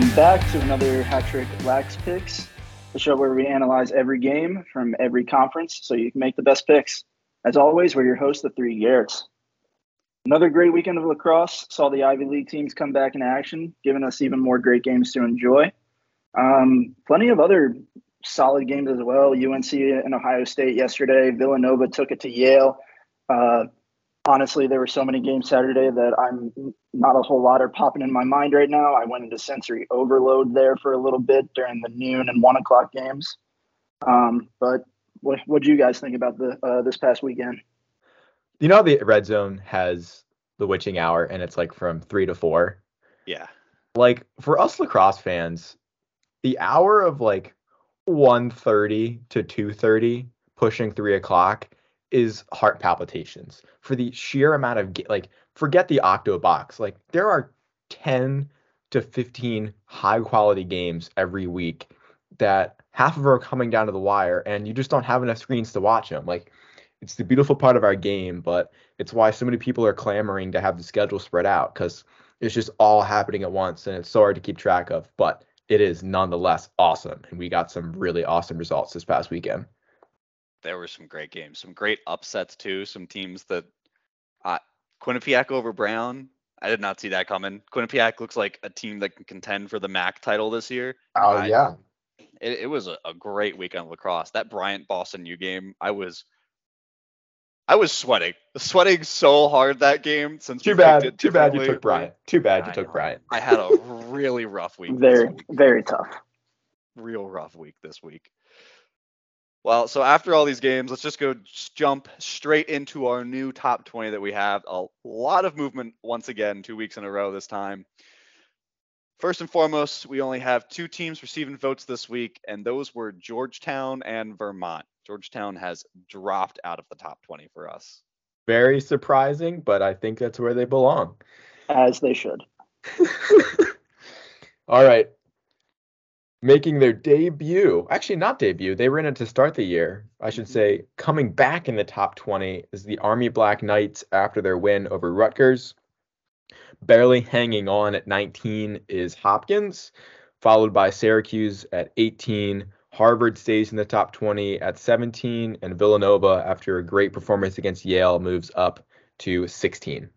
welcome back to another Hat Trick Lax Picks, the show where we analyze every game from every conference so you can make the best picks. As always, we're your hosts, the three Garretts. Another great weekend of lacrosse saw the Ivy League teams come back in action, giving us even more great games to enjoy. Um, plenty of other solid games as well. UNC and Ohio State yesterday. Villanova took it to Yale. Uh, honestly, there were so many games Saturday that I'm not a whole lot are popping in my mind right now. I went into sensory overload there for a little bit during the noon and one o'clock games. Um, but what what do you guys think about the uh, this past weekend? You know, the red zone has the witching hour, and it's like from three to four. Yeah. Like for us lacrosse fans, the hour of like 1.30 to 2.30 pushing 3 o'clock is heart palpitations for the sheer amount of like forget the octo box like there are 10 to 15 high quality games every week that half of them are coming down to the wire and you just don't have enough screens to watch them like it's the beautiful part of our game but it's why so many people are clamoring to have the schedule spread out because it's just all happening at once and it's so hard to keep track of but it is nonetheless awesome. And we got some really awesome results this past weekend. There were some great games, some great upsets too. Some teams that uh, Quinnipiac over Brown. I did not see that coming. Quinnipiac looks like a team that can contend for the MAC title this year. Oh uh, yeah. It, it was a, a, great weekend of lacrosse. That Bryant Boston U game, I was I was sweating, sweating so hard that game. Since too bad, too bad you took Bryant. Too bad you I took know. Bryant. I had a really rough week. very, week. very tough. Real rough week this week. Well, so after all these games, let's just go jump straight into our new top 20 that we have. A lot of movement once again, two weeks in a row this time. First and foremost, we only have two teams receiving votes this week, and those were Georgetown and Vermont. Georgetown has dropped out of the top 20 for us. Very surprising, but I think that's where they belong. As they should. All right. Making their debut, actually, not debut, they were in it to start the year. I should say, coming back in the top 20 is the Army Black Knights after their win over Rutgers. Barely hanging on at 19 is Hopkins, followed by Syracuse at 18, Harvard stays in the top 20 at 17, and Villanova, after a great performance against Yale, moves up to 16.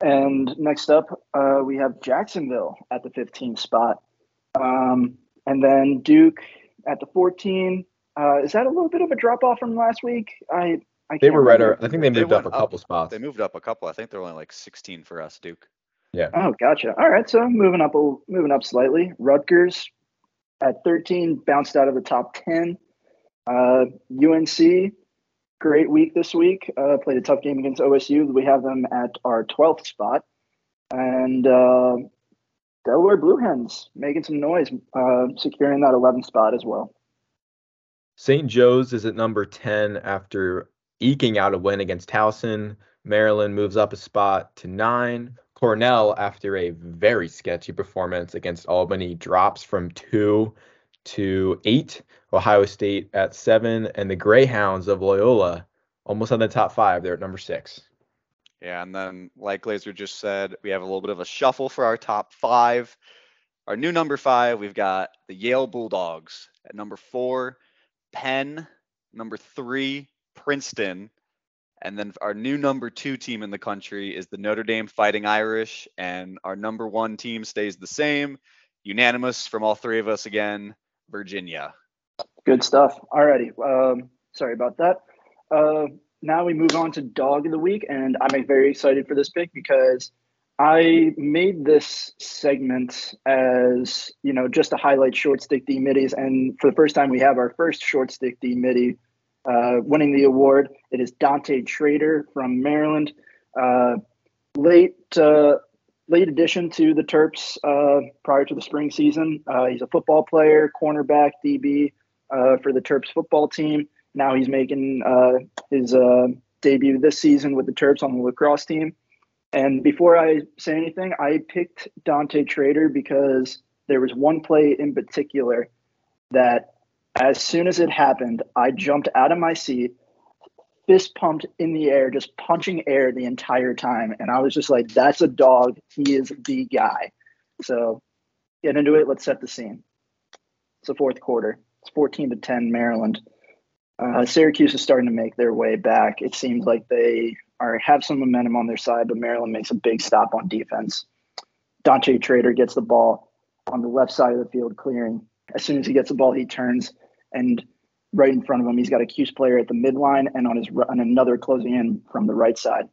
And next up, uh, we have Jacksonville at the 15 spot. Um, and then Duke at the 14. Uh, is that a little bit of a drop off from last week? I, I they were right. I think they moved they up a couple up, spots. They moved up a couple. I think they're only like 16 for us, Duke. Yeah. Oh, gotcha. All right, so moving up, moving up slightly. Rutgers at 13, bounced out of the top 10. Uh, UNC, great week this week. Uh, played a tough game against OSU. We have them at our 12th spot. And uh, Delaware Blue Hens making some noise, uh, securing that 11th spot as well. St. Joe's is at number 10 after eking out a win against Towson. Maryland moves up a spot to nine. Cornell, after a very sketchy performance against Albany, drops from two to eight. Ohio State at seven, and the Greyhounds of Loyola almost on the top five. They're at number six. Yeah, and then like Laser just said, we have a little bit of a shuffle for our top five. Our new number five, we've got the Yale Bulldogs at number four, Penn, number three, Princeton, and then our new number two team in the country is the Notre Dame Fighting Irish. And our number one team stays the same. Unanimous from all three of us again, Virginia. Good stuff. Alrighty. Um, sorry about that. Uh, now we move on to dog of the week. And I'm very excited for this pick because I made this segment as, you know, just to highlight short stick D middies. And for the first time, we have our first short stick D middie uh, winning the award. It is Dante Trader from Maryland. Uh, late uh, late addition to the Terps uh, prior to the spring season. Uh, he's a football player, cornerback, DB uh, for the Terps football team. Now he's making uh, his uh, debut this season with the Terps on the lacrosse team. And before I say anything, I picked Dante Trader because there was one play in particular that as soon as it happened, I jumped out of my seat, fist pumped in the air, just punching air the entire time. And I was just like, that's a dog. He is the guy. So get into it. Let's set the scene. It's the fourth quarter. It's 14 to 10 Maryland. Uh, Syracuse is starting to make their way back. It seems like they are have some momentum on their side, but Maryland makes a big stop on defense. Dante Trader gets the ball on the left side of the field, clearing. As soon as he gets the ball, he turns and right in front of him, he's got a Cuse player at the midline and on his on another closing in from the right side.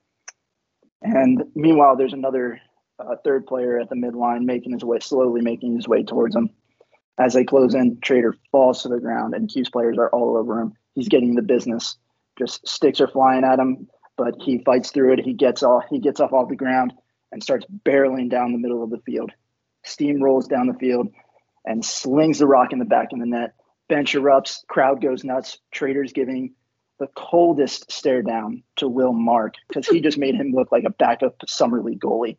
And meanwhile, there's another uh, third player at the midline making his way slowly, making his way towards him. As they close in, Trader falls to the ground, and Cuse players are all over him. He's getting the business. Just sticks are flying at him, but he fights through it. He gets off. He gets off off the ground and starts barreling down the middle of the field. Steam rolls down the field and slings the rock in the back of the net. Bench erupts. Crowd goes nuts. Traders giving the coldest stare down to Will Mark because he just made him look like a backup summer league goalie.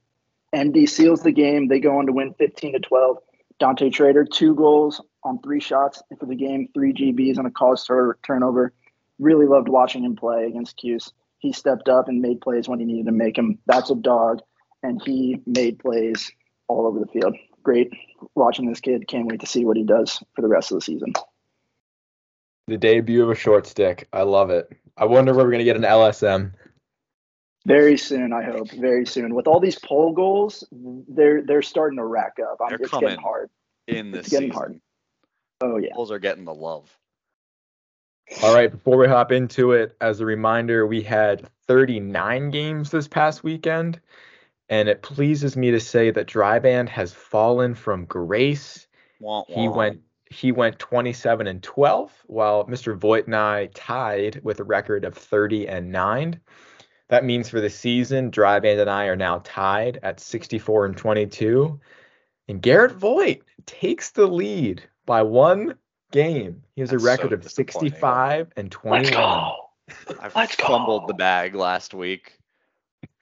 MD seals the game. They go on to win 15 to 12. Dante Trader, two goals on three shots for the game, three GBs on a cause turnover. Really loved watching him play against Cuse. He stepped up and made plays when he needed to make them. That's a dog, and he made plays all over the field. Great watching this kid. Can't wait to see what he does for the rest of the season. The debut of a short stick. I love it. I wonder where we're gonna get an LSM. Very soon, I hope. Very soon. With all these pole goals, they're they're starting to rack up. They're it's coming getting hard. in this It's getting season. hard. Oh yeah. Bulls are getting the love. All right, before we hop into it, as a reminder, we had 39 games this past weekend, and it pleases me to say that Dryband has fallen from grace. Wah, He went he went 27 and 12, while Mr. Voigt and I tied with a record of 30 and 9. That means for the season, Dryband and I are now tied at 64 and 22. And Garrett Voigt takes the lead by one game. He has That's a record so of 65 and 21. Let's go. I Let's go. fumbled the bag last week.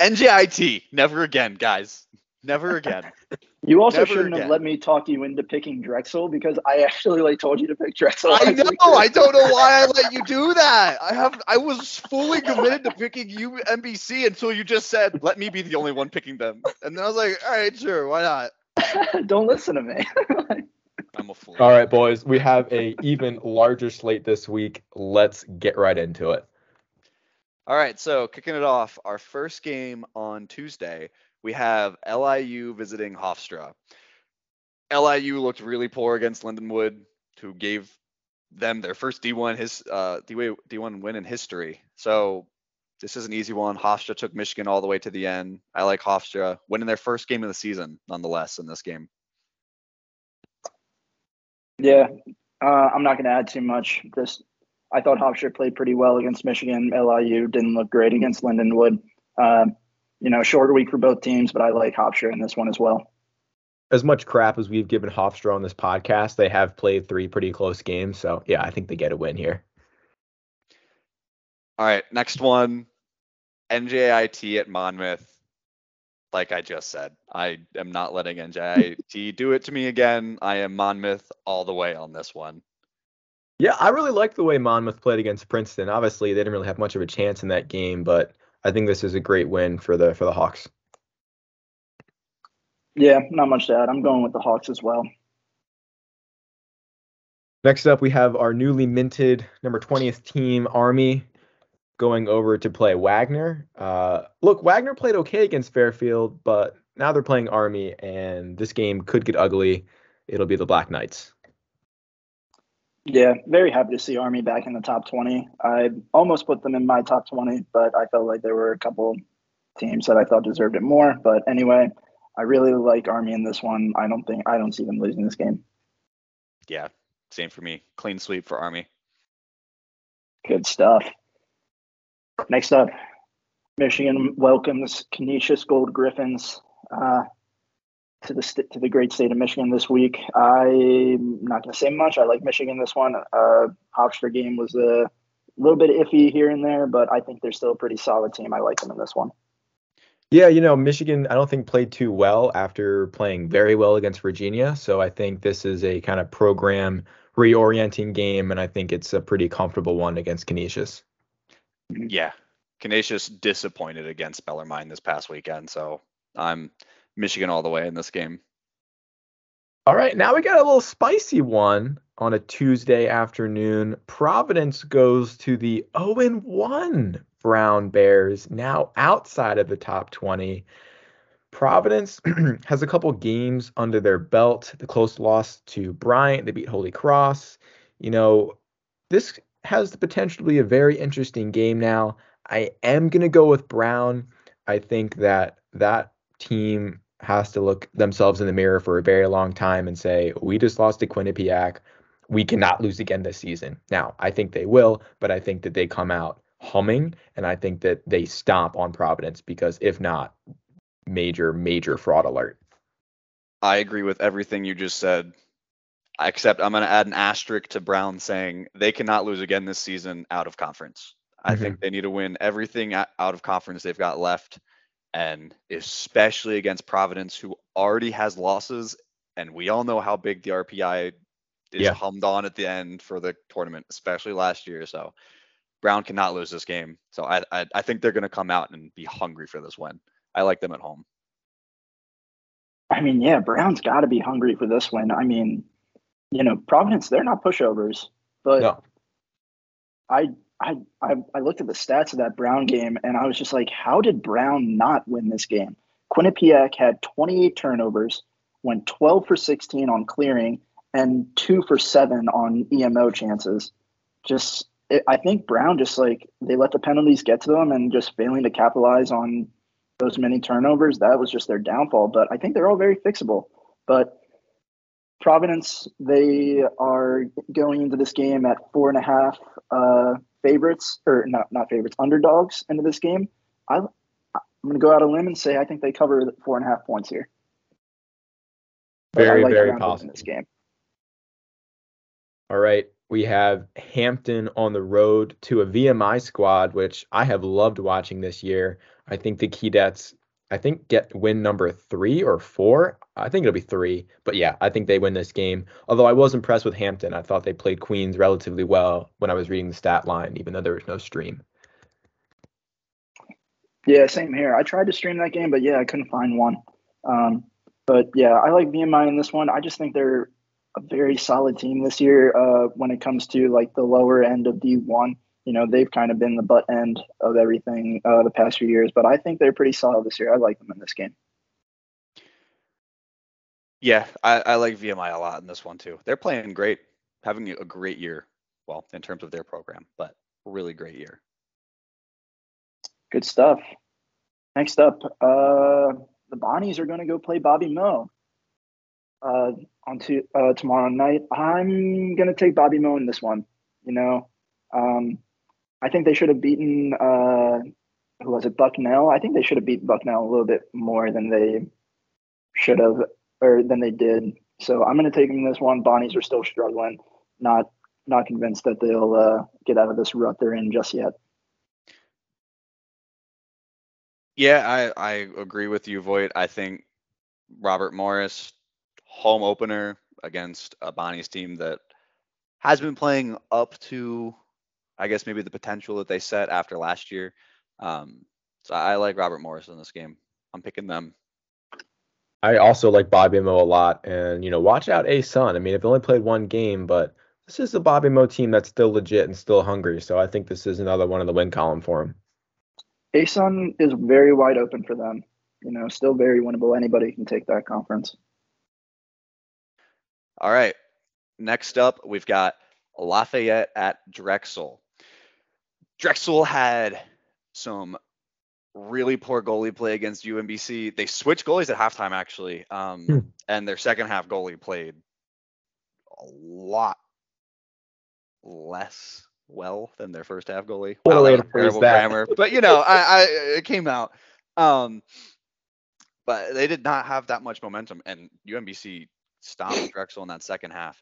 NJIT, never again, guys. Never again. You also Never shouldn't again. have let me talk you into picking Drexel because I actually like told you to pick Drexel. I know. I don't know why I let you do that. I have. I was fully committed to picking you NBC until you just said, "Let me be the only one picking them," and then I was like, "All right, sure, why not?" don't listen to me. I'm a fool. All right, boys, we have a even larger slate this week. Let's get right into it. All right, so kicking it off, our first game on Tuesday, we have LIU visiting Hofstra. LIU looked really poor against Lindenwood, who gave them their first D1 his uh, D1 D1 win in history. So this is an easy one. Hofstra took Michigan all the way to the end. I like Hofstra winning their first game of the season, nonetheless, in this game. Yeah, uh, I'm not going to add too much. Just I thought Hofstra played pretty well against Michigan. LIU didn't look great against Lindenwood. Uh, you know, shorter week for both teams, but I like Hofstra in this one as well. As much crap as we've given Hofstra on this podcast, they have played three pretty close games. So, yeah, I think they get a win here. All right, next one, NJIT at Monmouth. Like I just said, I am not letting NJIT do it to me again. I am Monmouth all the way on this one. Yeah, I really like the way Monmouth played against Princeton. Obviously, they didn't really have much of a chance in that game, but I think this is a great win for the for the Hawks. Yeah, not much to add. I'm going with the Hawks as well. Next up, we have our newly minted number 20th team, Army, going over to play Wagner. Uh, look, Wagner played okay against Fairfield, but now they're playing Army, and this game could get ugly. It'll be the Black Knights. Yeah, very happy to see Army back in the top 20. I almost put them in my top 20, but I felt like there were a couple teams that I thought deserved it more. But anyway, I really like Army in this one. I don't think I don't see them losing this game. Yeah, same for me. Clean sweep for Army. Good stuff. Next up, Michigan welcomes Canisius Gold Griffins uh, to the st- to the great state of Michigan this week. I'm not going to say much. I like Michigan this one. Uh, Hofstra game was a little bit iffy here and there, but I think they're still a pretty solid team. I like them in this one. Yeah, you know, Michigan, I don't think played too well after playing very well against Virginia. So I think this is a kind of program reorienting game, and I think it's a pretty comfortable one against Canisius. Yeah, Canisius disappointed against Bellarmine this past weekend, so I'm Michigan all the way in this game. All right, now we got a little spicy one on a Tuesday afternoon. Providence goes to the 0 1 Brown Bears, now outside of the top 20. Providence has a couple games under their belt. The close loss to Bryant, they beat Holy Cross. You know, this has the potential to be a very interesting game now. I am going to go with Brown. I think that that team has to look themselves in the mirror for a very long time and say, we just lost to Quinnipiac. We cannot lose again this season. Now, I think they will, but I think that they come out humming and I think that they stomp on Providence because if not, major, major fraud alert. I agree with everything you just said. Except I'm going to add an asterisk to Brown saying they cannot lose again this season out of conference. I mm-hmm. think they need to win everything out of conference they've got left and especially against Providence, who already has losses, and we all know how big the RPI is yeah. hummed on at the end for the tournament, especially last year. So Brown cannot lose this game. So I I, I think they're going to come out and be hungry for this win. I like them at home. I mean, yeah, Brown's got to be hungry for this win. I mean, you know, Providence, they're not pushovers, but no. I I, I I looked at the stats of that Brown game and I was just like, how did Brown not win this game? Quinnipiac had 28 turnovers, went 12 for 16 on clearing, and two for seven on EMO chances. Just, it, I think Brown just like they let the penalties get to them and just failing to capitalize on those many turnovers. That was just their downfall. But I think they're all very fixable. But Providence, they are going into this game at four and a half. Uh, favorites or not not favorites underdogs into this game. I, I'm going to go out on a limb and say I think they cover four and a half points here. very like very possible in this game. All right, we have Hampton on the road to a VMI squad, which I have loved watching this year. I think the key Keydets I think get win number three or four. I think it'll be three, but yeah, I think they win this game. Although I was impressed with Hampton, I thought they played Queens relatively well when I was reading the stat line, even though there was no stream. Yeah, same here. I tried to stream that game, but yeah, I couldn't find one. Um, but yeah, I like VMI in this one. I just think they're a very solid team this year uh, when it comes to like the lower end of D1 you know they've kind of been the butt end of everything uh, the past few years. But I think they're pretty solid this year. I like them in this game. Yeah, I, I like VMI a lot in this one too. They're playing great, having a great year. Well, in terms of their program, but really great year. Good stuff. Next up, uh, the Bonnies are going to go play Bobby Mo uh, on to, uh, tomorrow night. I'm going to take Bobby Mo in this one. You know, um, I think they should have beaten uh, who was it, Bucknell. I think they should have beat Bucknell a little bit more than they should have or than they did. So I'm going to take them this one. Bonnies are still struggling. Not not convinced that they'll uh, get out of this rut they're in just yet. Yeah, I, I agree with you, Voigt. I think Robert Morris, home opener against a Bonnie's team that has been playing up to I guess maybe the potential that they set after last year. Um, so I like Robert Morris in this game. I'm picking them. I also like Bobby Mo a lot, and you know, watch out ASUN. I mean, I've only played one game, but this is a Bobby Mo team that's still legit and still hungry. So I think this is another one in the win column for him. ASUN is very wide open for them. You know, still very winnable. Anybody can take that conference. All right. Next up, we've got Lafayette at Drexel. Drexel had some really poor goalie play against UMBC. They switched goalies at halftime actually, um, hmm. and their second half goalie played a lot less well than their first half goalie. What wow, to phrase that. Grammar, but you know, I, I it came out. Um, but they did not have that much momentum, and UMBC stopped Drexel in that second half.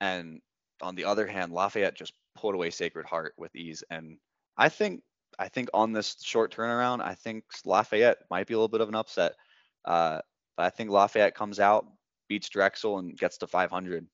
And on the other hand, Lafayette just pulled away Sacred Heart with ease, and I think I think on this short turnaround, I think Lafayette might be a little bit of an upset. Uh, but I think Lafayette comes out, beats Drexel, and gets to 500.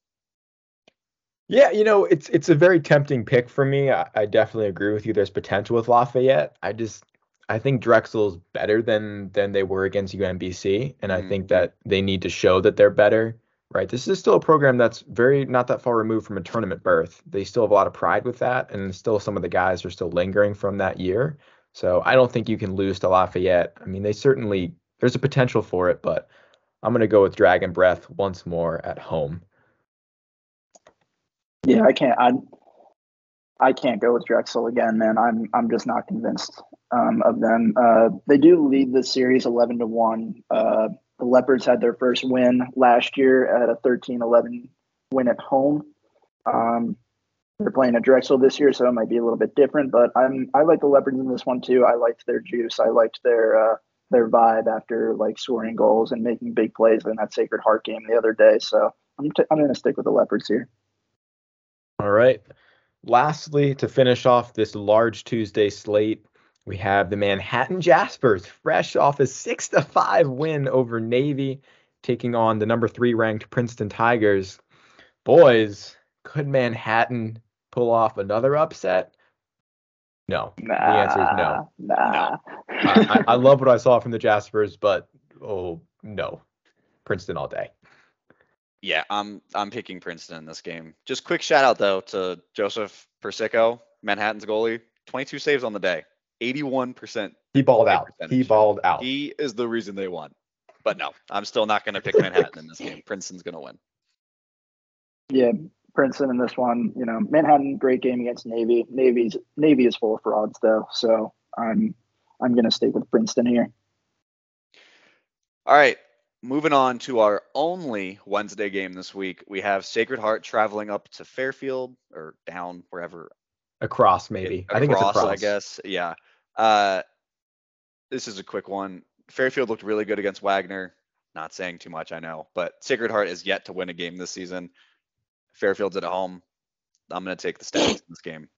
Yeah, you know, it's it's a very tempting pick for me. I, I definitely agree with you. There's potential with Lafayette. I just I think Drexel's better than than they were against UMBC, and I mm-hmm. think that they need to show that they're better right? This is still a program that's very not that far removed from a tournament berth. They still have a lot of pride with that, and still some of the guys are still lingering from that year. So I don't think you can lose to Lafayette. I mean, they certainly there's a potential for it, but I'm gonna go with Dragon Breath once more at home. Yeah, I can't. I I can't go with Drexel again, man. I'm I'm just not convinced um, of them. Uh, they do lead the series 11 to one. Uh, the Leopards had their first win last year at a 13-11 win at home. Um, they're playing at Drexel this year, so it might be a little bit different. But I'm I like the Leopards in this one too. I liked their juice. I liked their uh, their vibe after like scoring goals and making big plays in that Sacred Heart game the other day. So I'm t- I'm to stick with the Leopards here. All right. Lastly, to finish off this large Tuesday slate, we have the Manhattan Jaspers, fresh off a six to five win over Navy, taking on the number three ranked Princeton Tigers. Boys, could Manhattan pull off another upset? No. Nah, the answer is no. Nah. I, I, I love what I saw from the Jaspers, but oh no, Princeton all day. Yeah, I'm I'm picking Princeton in this game. Just quick shout out though to Joseph Persico, Manhattan's goalie. 22 saves on the day, 81%. He balled out. He balled out. He is the reason they won. But no, I'm still not going to pick Manhattan in this game. Princeton's going to win. Yeah, Princeton in this one. You know, Manhattan great game against Navy. Navy's Navy is full of frauds though, so I'm I'm gonna stick with Princeton here. All right, moving on to our only Wednesday game this week. We have Sacred Heart traveling up to Fairfield or down wherever Across maybe. I think it's across, across. I guess. Yeah. Uh, this is a quick one. Fairfield looked really good against Wagner. Not saying too much, I know, but Sacred Heart is yet to win a game this season. Fairfield's at home. I'm going to take the Stags in this game.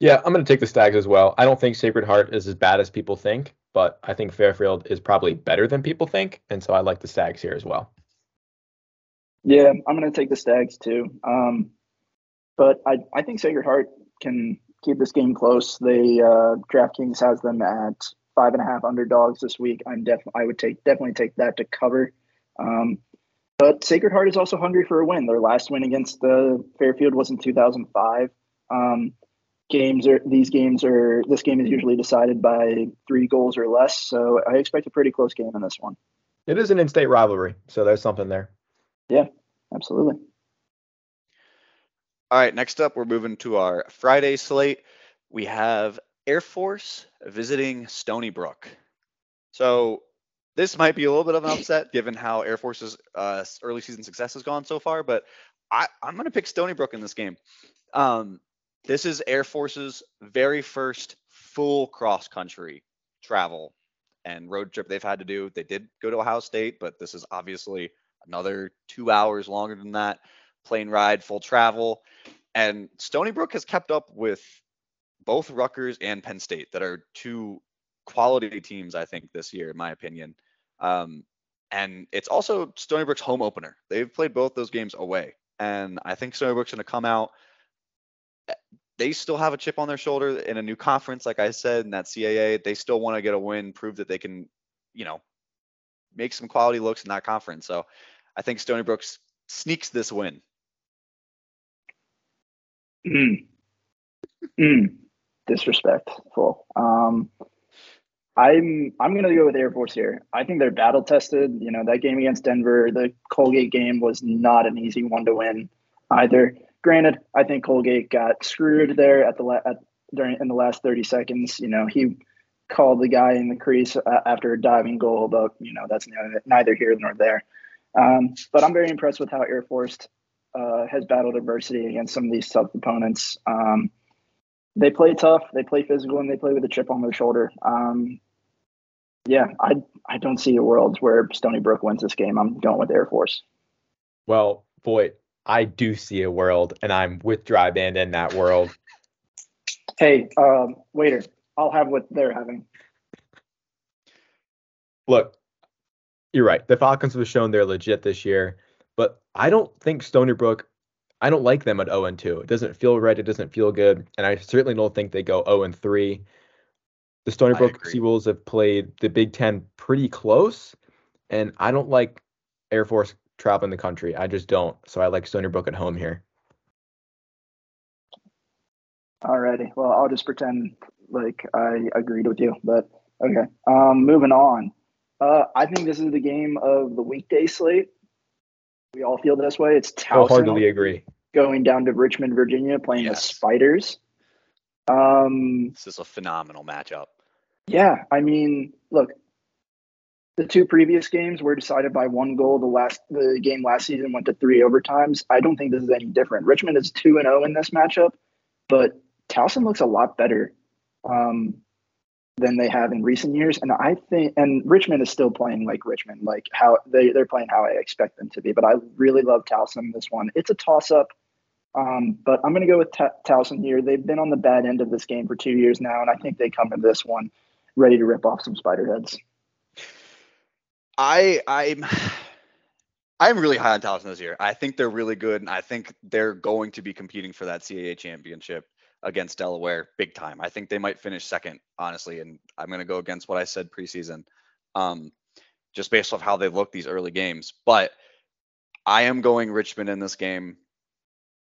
Yeah, I'm going to take the Stags as well. I don't think Sacred Heart is as bad as people think, but I think Fairfield is probably better than people think, and so I like the Stags here as well. Yeah, I'm gonna take the Stags too. Um, but I I think Sacred Heart can keep this game close. They uh, DraftKings has them at five and a half underdogs this week. I'm def I would take definitely take that to cover. Um, but Sacred Heart is also hungry for a win. Their last win against the Fairfield was in 2005. Um, games are these games are this game is usually decided by three goals or less. So I expect a pretty close game in this one. It is an in-state rivalry, so there's something there. Yeah, absolutely. All right, next up, we're moving to our Friday slate. We have Air Force visiting Stony Brook. So this might be a little bit of an upset given how Air Force's uh, early season success has gone so far, but I, I'm going to pick Stony Brook in this game. Um, this is Air Force's very first full cross country travel and road trip they've had to do. They did go to Ohio State, but this is obviously another two hours longer than that. Plane ride, full travel. And Stony Brook has kept up with both Rutgers and Penn State, that are two quality teams, I think, this year, in my opinion. Um, and it's also Stony Brook's home opener. They've played both those games away. And I think Stony Brook's going to come out. They still have a chip on their shoulder in a new conference, like I said, in that CAA. They still want to get a win, prove that they can, you know, make some quality looks in that conference. So I think Stony Brook sneaks this win. Mm. Mm. Disrespectful. Um, I'm I'm gonna go with Air Force here. I think they're battle tested. You know that game against Denver, the Colgate game was not an easy one to win either. Granted, I think Colgate got screwed there at the la- at, during in the last 30 seconds. You know he called the guy in the crease uh, after a diving goal, but you know that's neither, here nor there. Um, but I'm very impressed with how Air Force uh, has battled adversity against some of these tough opponents. Um, they play tough, they play physical, and they play with a chip on their shoulder. Um, yeah, I I don't see a world where Stony Brook wins this game. I'm going with Air Force. Well, boy, I do see a world, and I'm with Dry Band in that world. Hey, um, waiter, I'll have what they're having. Look, you're right. The Falcons have shown they're legit this year, but I don't think Stony Brook. I don't like them at 0 and 2. It doesn't feel right. It doesn't feel good, and I certainly don't think they go 0 and 3. The Stony Brook agree. Seawolves have played the Big Ten pretty close, and I don't like Air Force traveling the country. I just don't. So I like Stony Brook at home here. Alrighty. Well, I'll just pretend like I agreed with you, but okay. Um, moving on. Uh, I think this is the game of the weekday slate. We all feel this way. It's Towson Wholeheartedly agree. going down to Richmond, Virginia, playing the Spiders. Um, This is a phenomenal matchup. yeah, I mean, look, the two previous games were decided by one goal. The last the game last season went to three overtimes. I don't think this is any different. Richmond is two and zero in this matchup, but Towson looks a lot better um, than they have in recent years. And I think, and Richmond is still playing like Richmond, like how they they're playing how I expect them to be. But I really love Towson this one. It's a toss up. Um, but I'm going to go with Ta- Towson here. They've been on the bad end of this game for two years now, and I think they come to this one ready to rip off some Spiderheads. I I'm I'm really high on Towson this year. I think they're really good, and I think they're going to be competing for that CAA championship against Delaware big time. I think they might finish second, honestly, and I'm going to go against what I said preseason, um, just based off how they look these early games. But I am going Richmond in this game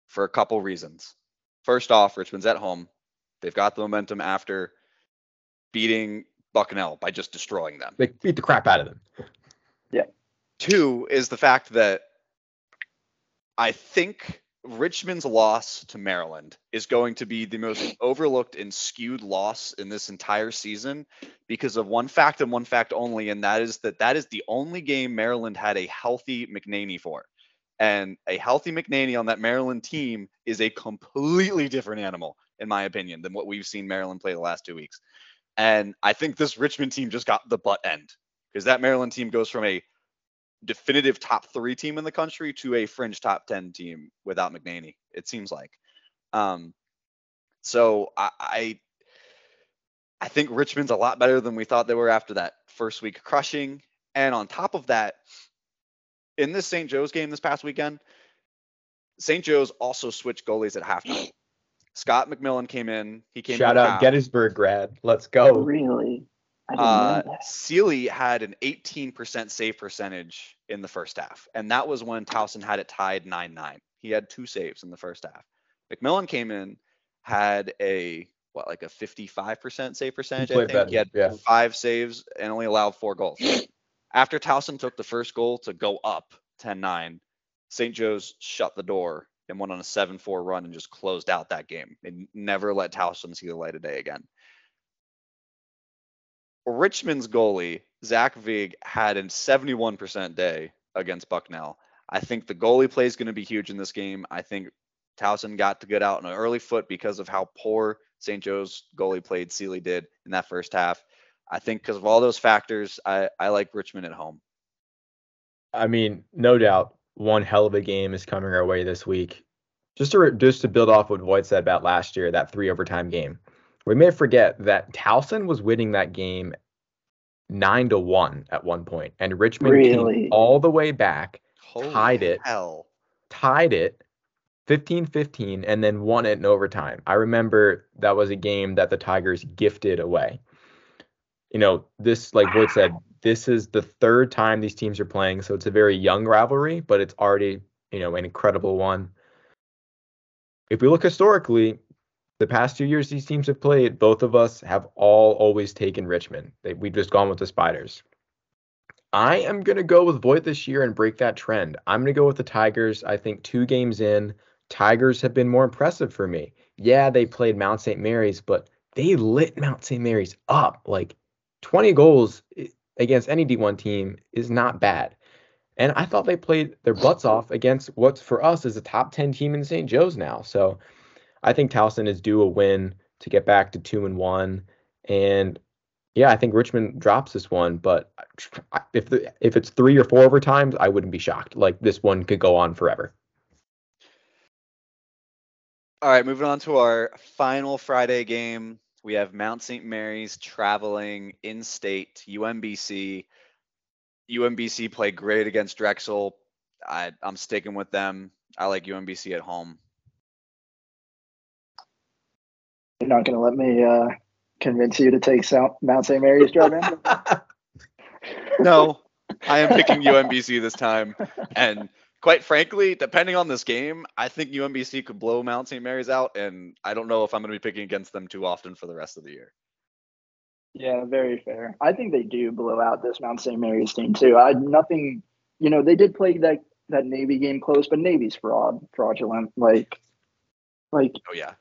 for a couple reasons. First off, Richmond's at home. They've got the momentum after beating Bucknell by just destroying them. They beat the crap out of them. Yeah. Two is the fact that I think Richmond's loss to Maryland is going to be the most overlooked and skewed loss in this entire season because of one fact and one fact only, and that is that that is the only game Maryland had a healthy McNaney for. And a healthy McNaney on that Maryland team is a completely different animal, in my opinion, than what we've seen Maryland play the last two weeks. And I think this Richmond team just got the butt end because that Maryland team goes from a definitive top three team in the country to a fringe top 10 team without McNaney, it seems like. Um, so I, I, I think Richmond's a lot better than we thought they were after that first week crushing. And on top of that, in this St. Joe's game this past weekend, St. Joe's also switched goalies at halftime. Scott McMillan came in. He came Shout out half. Gettysburg grad. Let's go. Really? I Uh. Sealy had an 18% save percentage in the first half, and that was when Towson had it tied 9-9. He had two saves in the first half. McMillan came in, had a what like a 55% save percentage. I played think he had yeah. five saves and only allowed four goals. After Towson took the first goal to go up 10-9, St. Joe's shut the door and went on a 7-4 run and just closed out that game and never let Towson see the light of day again. Richmond's goalie, Zach Vig, had a 71% day against Bucknell. I think the goalie play is going to be huge in this game. I think Towson got to get out on an early foot because of how poor St. Joe's goalie played, Sealy did in that first half. I think because of all those factors, I, I like Richmond at home. I mean, no doubt, one hell of a game is coming our way this week. Just to just to build off what Voigt said about last year, that three overtime game, we may forget that Towson was winning that game nine to one at one point, and Richmond Really? came all the way back, Holy Tied it. Hell. tied it 15-15, and then won it in overtime. I remember that was a game that the Tigers gifted away. You know, this, like Voigt said, this is the third time these teams are playing, so it's a very young rivalry, but it's already, you know, an incredible one. If we look historically, the past two years these teams have played, both of us have all always taken Richmond. They, we've just gone with the Spiders. I am going to go with Voigt this year and break that trend. I'm going to go with the Tigers. I think two games in, Tigers have been more impressive for me. Yeah, they played Mount St. Mary's, but they lit Mount St. Mary's up. Like 20 goals against any D1 team is not bad. And I thought they played their butts off against what's for us is a top 10 team in St. Joe's now. So I think Towson is due a win to get back to two and one. And yeah, I think Richmond drops this one, but if the if it's three or four overtimes, I wouldn't be shocked. Like this one could go on forever. All right, moving on to our final Friday game. We have Mount St. Mary's traveling in state, UMBC. UMBC played great against Drexel. I, I'm sticking with them. I like UMBC at home. You're not going to let me uh, convince you to take South, Mount St. Mary's drive in? No, I am picking UMBC this time, and quite frankly, depending on this game, I think UMBC could blow Mount St. Mary's out, and I don't know if I'm going to be picking against them too often for the rest of the year. Yeah, very fair. I think they do blow out this Mount St. Mary's team too. I nothing, you know, they did play that that Navy game close, but Navy's fraud, fraudulent. Like, like Oh yeah,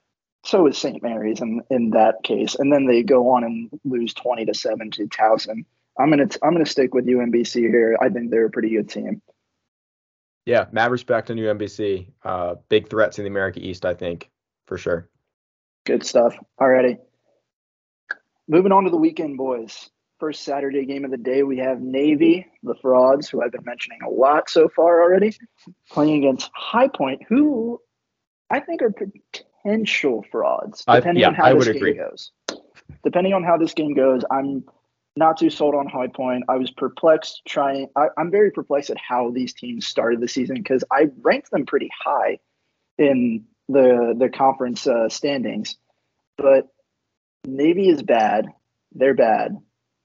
so is St. Mary's in in that case, and then they go on and lose twenty to seven to Towson. I'm gonna I'm gonna stick with UMBC here. I think they're a pretty good team. Yeah, mad respect on UMBC. Uh, big threats in the America East, I think, for sure. Good stuff. Alrighty. Moving on to the weekend, boys. First Saturday game of the day, we have Navy, the frauds, who I've been mentioning a lot so far already, playing against High Point, who I think are potential frauds, I- depending yeah, on how I this would game agree. goes. Depending on how this game goes, I'm not too sold on High Point. I was perplexed trying. I, I'm very perplexed at how these teams started the season because I ranked them pretty high in the the conference uh, standings, but Navy is bad. They're bad,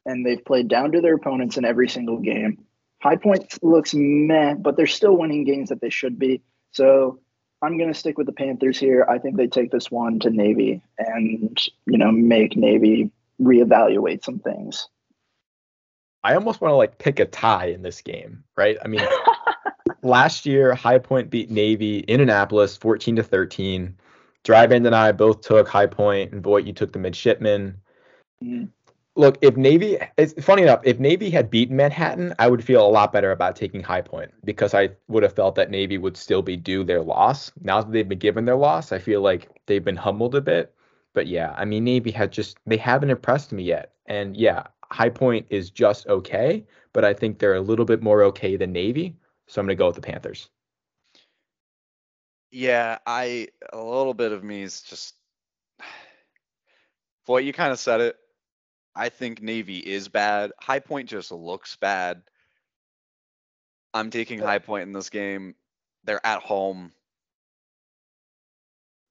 and they've played down to their opponents in every single game. High Point looks meh, but they're still winning games that they should be. So I'm going to stick with the Panthers here. I think they take this one to Navy and you know make Navy reevaluate some things. I almost want to like pick a tie in this game, right? I mean, last year High Point beat Navy in Annapolis 14 to 13. Dryband and I both took High Point, and Voigt, you took the midshipman. Mm. Look, if Navy, it's funny enough, if Navy had beaten Manhattan, I would feel a lot better about taking High Point because I would have felt that Navy would still be due their loss. Now that they've been given their loss, I feel like they've been humbled a bit. But yeah, I mean, Navy had just, they haven't impressed me yet. And yeah, High Point is just okay, but I think they're a little bit more okay than Navy. So I'm going to go with the Panthers. yeah. I a little bit of me is just. Boy, you kind of said it. I think Navy is bad. High Point just looks bad. I'm taking High Point in this game. They're at home.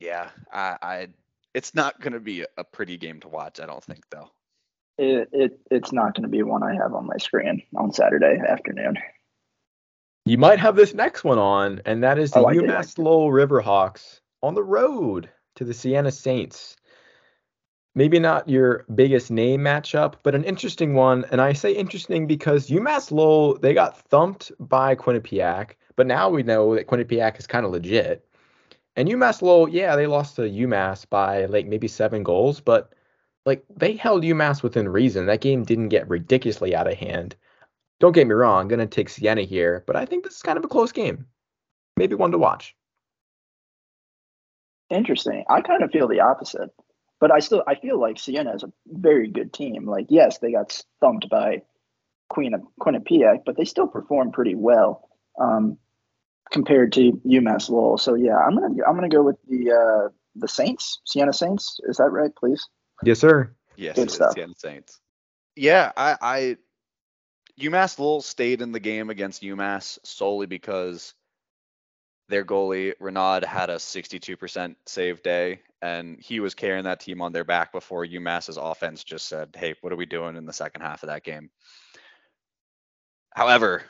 Yeah, I, I it's not gonna be a- a pretty game to watch. I don't think though. It, it it's not going to be one I have on my screen on Saturday afternoon. You might have this next one on, and that is the Oh, UMass Lowell Riverhawks on the road to the Siena Saints. Maybe not your biggest name matchup, but an interesting one. And I say interesting because UMass Lowell, they got thumped by Quinnipiac, but now we know that Quinnipiac is kind of legit. And UMass Lowell, yeah, they lost to UMass by like maybe seven goals, but like they held UMass within reason. That game didn't get ridiculously out of hand. Don't get me wrong, I'm gonna take Siena here, but I think this is kind of a close game. Maybe one to watch. Interesting. I kind of feel the opposite, but I still I feel like Siena is a very good team. Like, yes, they got thumped by Queen of Quinnipiac, but they still performed pretty well um, compared to UMass Lowell. So yeah, I'm gonna I'm gonna go with the uh, the Saints, Siena Saints. Is that right, please? Yes, sir. Yes, Good stuff. Siena Saints. Yeah, I, I UMass Lowell stayed in the game against UMass solely because their goalie Renaud had a 62% save day, and he was carrying that team on their back before UMass's offense just said, "Hey, what are we doing in the second half of that game?" However,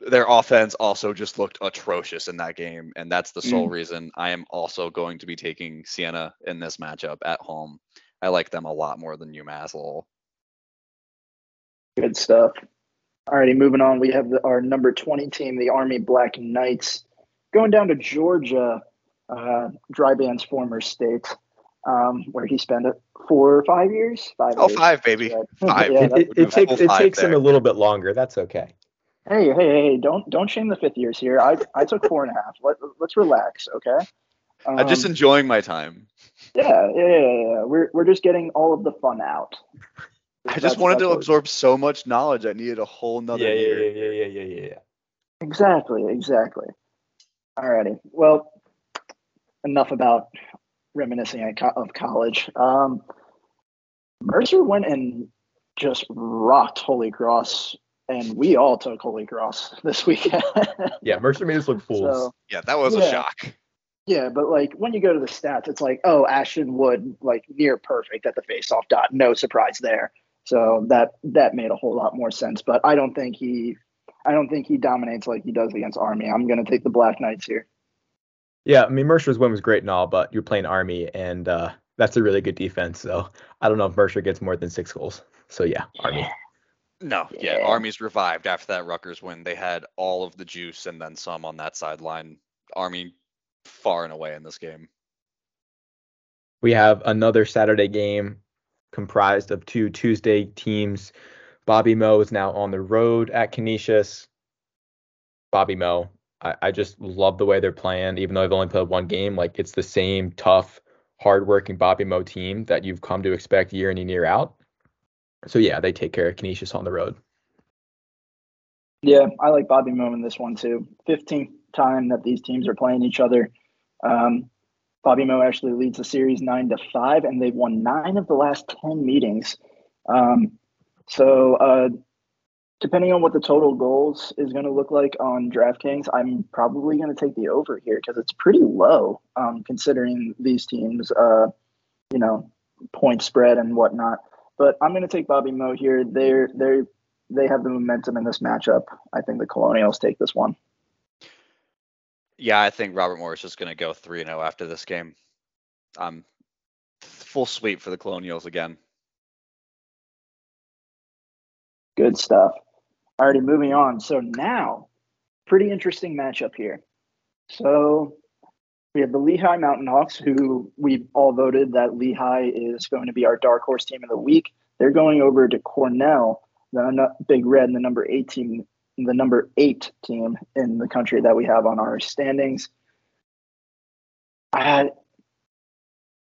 their offense also just looked atrocious in that game, and that's the sole mm. reason I am also going to be taking Siena in this matchup at home. I like them a lot more than UMass Lowell. Good stuff. Alrighty, moving on. We have the, our number 20 team, the Army Black Knights, going down to Georgia, uh, Dryband's former state, um, where he spent it four or five years. Five. Oh, years. five, baby. Five. Yeah, It, it, it takes it five takes him a little bit longer. That's okay. hey, hey, hey! Don't don't shame the fifth years here. I I took four and a half. Let let's relax, okay? Um, I'm just enjoying my time. yeah, yeah, yeah, yeah. We're we're just getting all of the fun out. I just wanted to absorb so much knowledge. I needed a whole nother yeah, yeah, year. yeah, yeah, yeah, yeah, yeah. Exactly, exactly. Alrighty. Well, enough about reminiscing of college. Um, Mercer went and just rocked Holy Cross, and we all took Holy Cross this weekend. Yeah, Mercer made us look fools. so Yeah, that was a shock. yeah, but like when you go to the stats, it's like, oh, Ashton Wood like near perfect at the faceoff dot. No surprise there. So that that made a whole lot more sense. But I don't think he I don't think he dominates like he does against Army. I'm gonna take the Black Knights here. Yeah, I mean Mercer's win was great and all, but you're playing Army, and uh, that's a really good defense. So I don't know if Mercer gets more than six goals. So yeah, Army. No, yeah. Yeah. Army's revived after that Rutgers win. They had all of the juice and then some on that sideline. Army far and away in this game. We have another Saturday game comprised of two Tuesday teams. Bobby Moe is now on the road at Canisius. Bobby Moe, I, I just love the way they're playing, even though I've only played one game. Like it's the same tough, hardworking Bobby Mo team that you've come to expect year in and year out. So yeah, they take care of Canisius on the road. Yeah, I like Bobby Mo in this one too. 15th time that these teams are playing each other. Um, Bobby Mo actually leads the series nine to five, and they've won nine of the last 10 meetings. Um, so, uh, depending on what the total goals is going to look like on DraftKings, I'm probably going to take the over here because it's pretty low um, considering these teams, uh, you know, point spread and whatnot. But I'm going to take Bobby Moe here. They're they're they have the momentum in this matchup. I think the Colonials take this one. Yeah, I think Robert Morris is going to go 3 0 after this game. Um, full sweep for the Colonials again. Good stuff. Alrighty, moving on. So now, pretty interesting matchup here. So we have the Lehigh Mountain Hawks, who we've all voted that Lehigh is going to be our dark horse team of the week. They're going over to Cornell, the Big Red, the number eight team, the number eight team in the country that we have on our standings. I had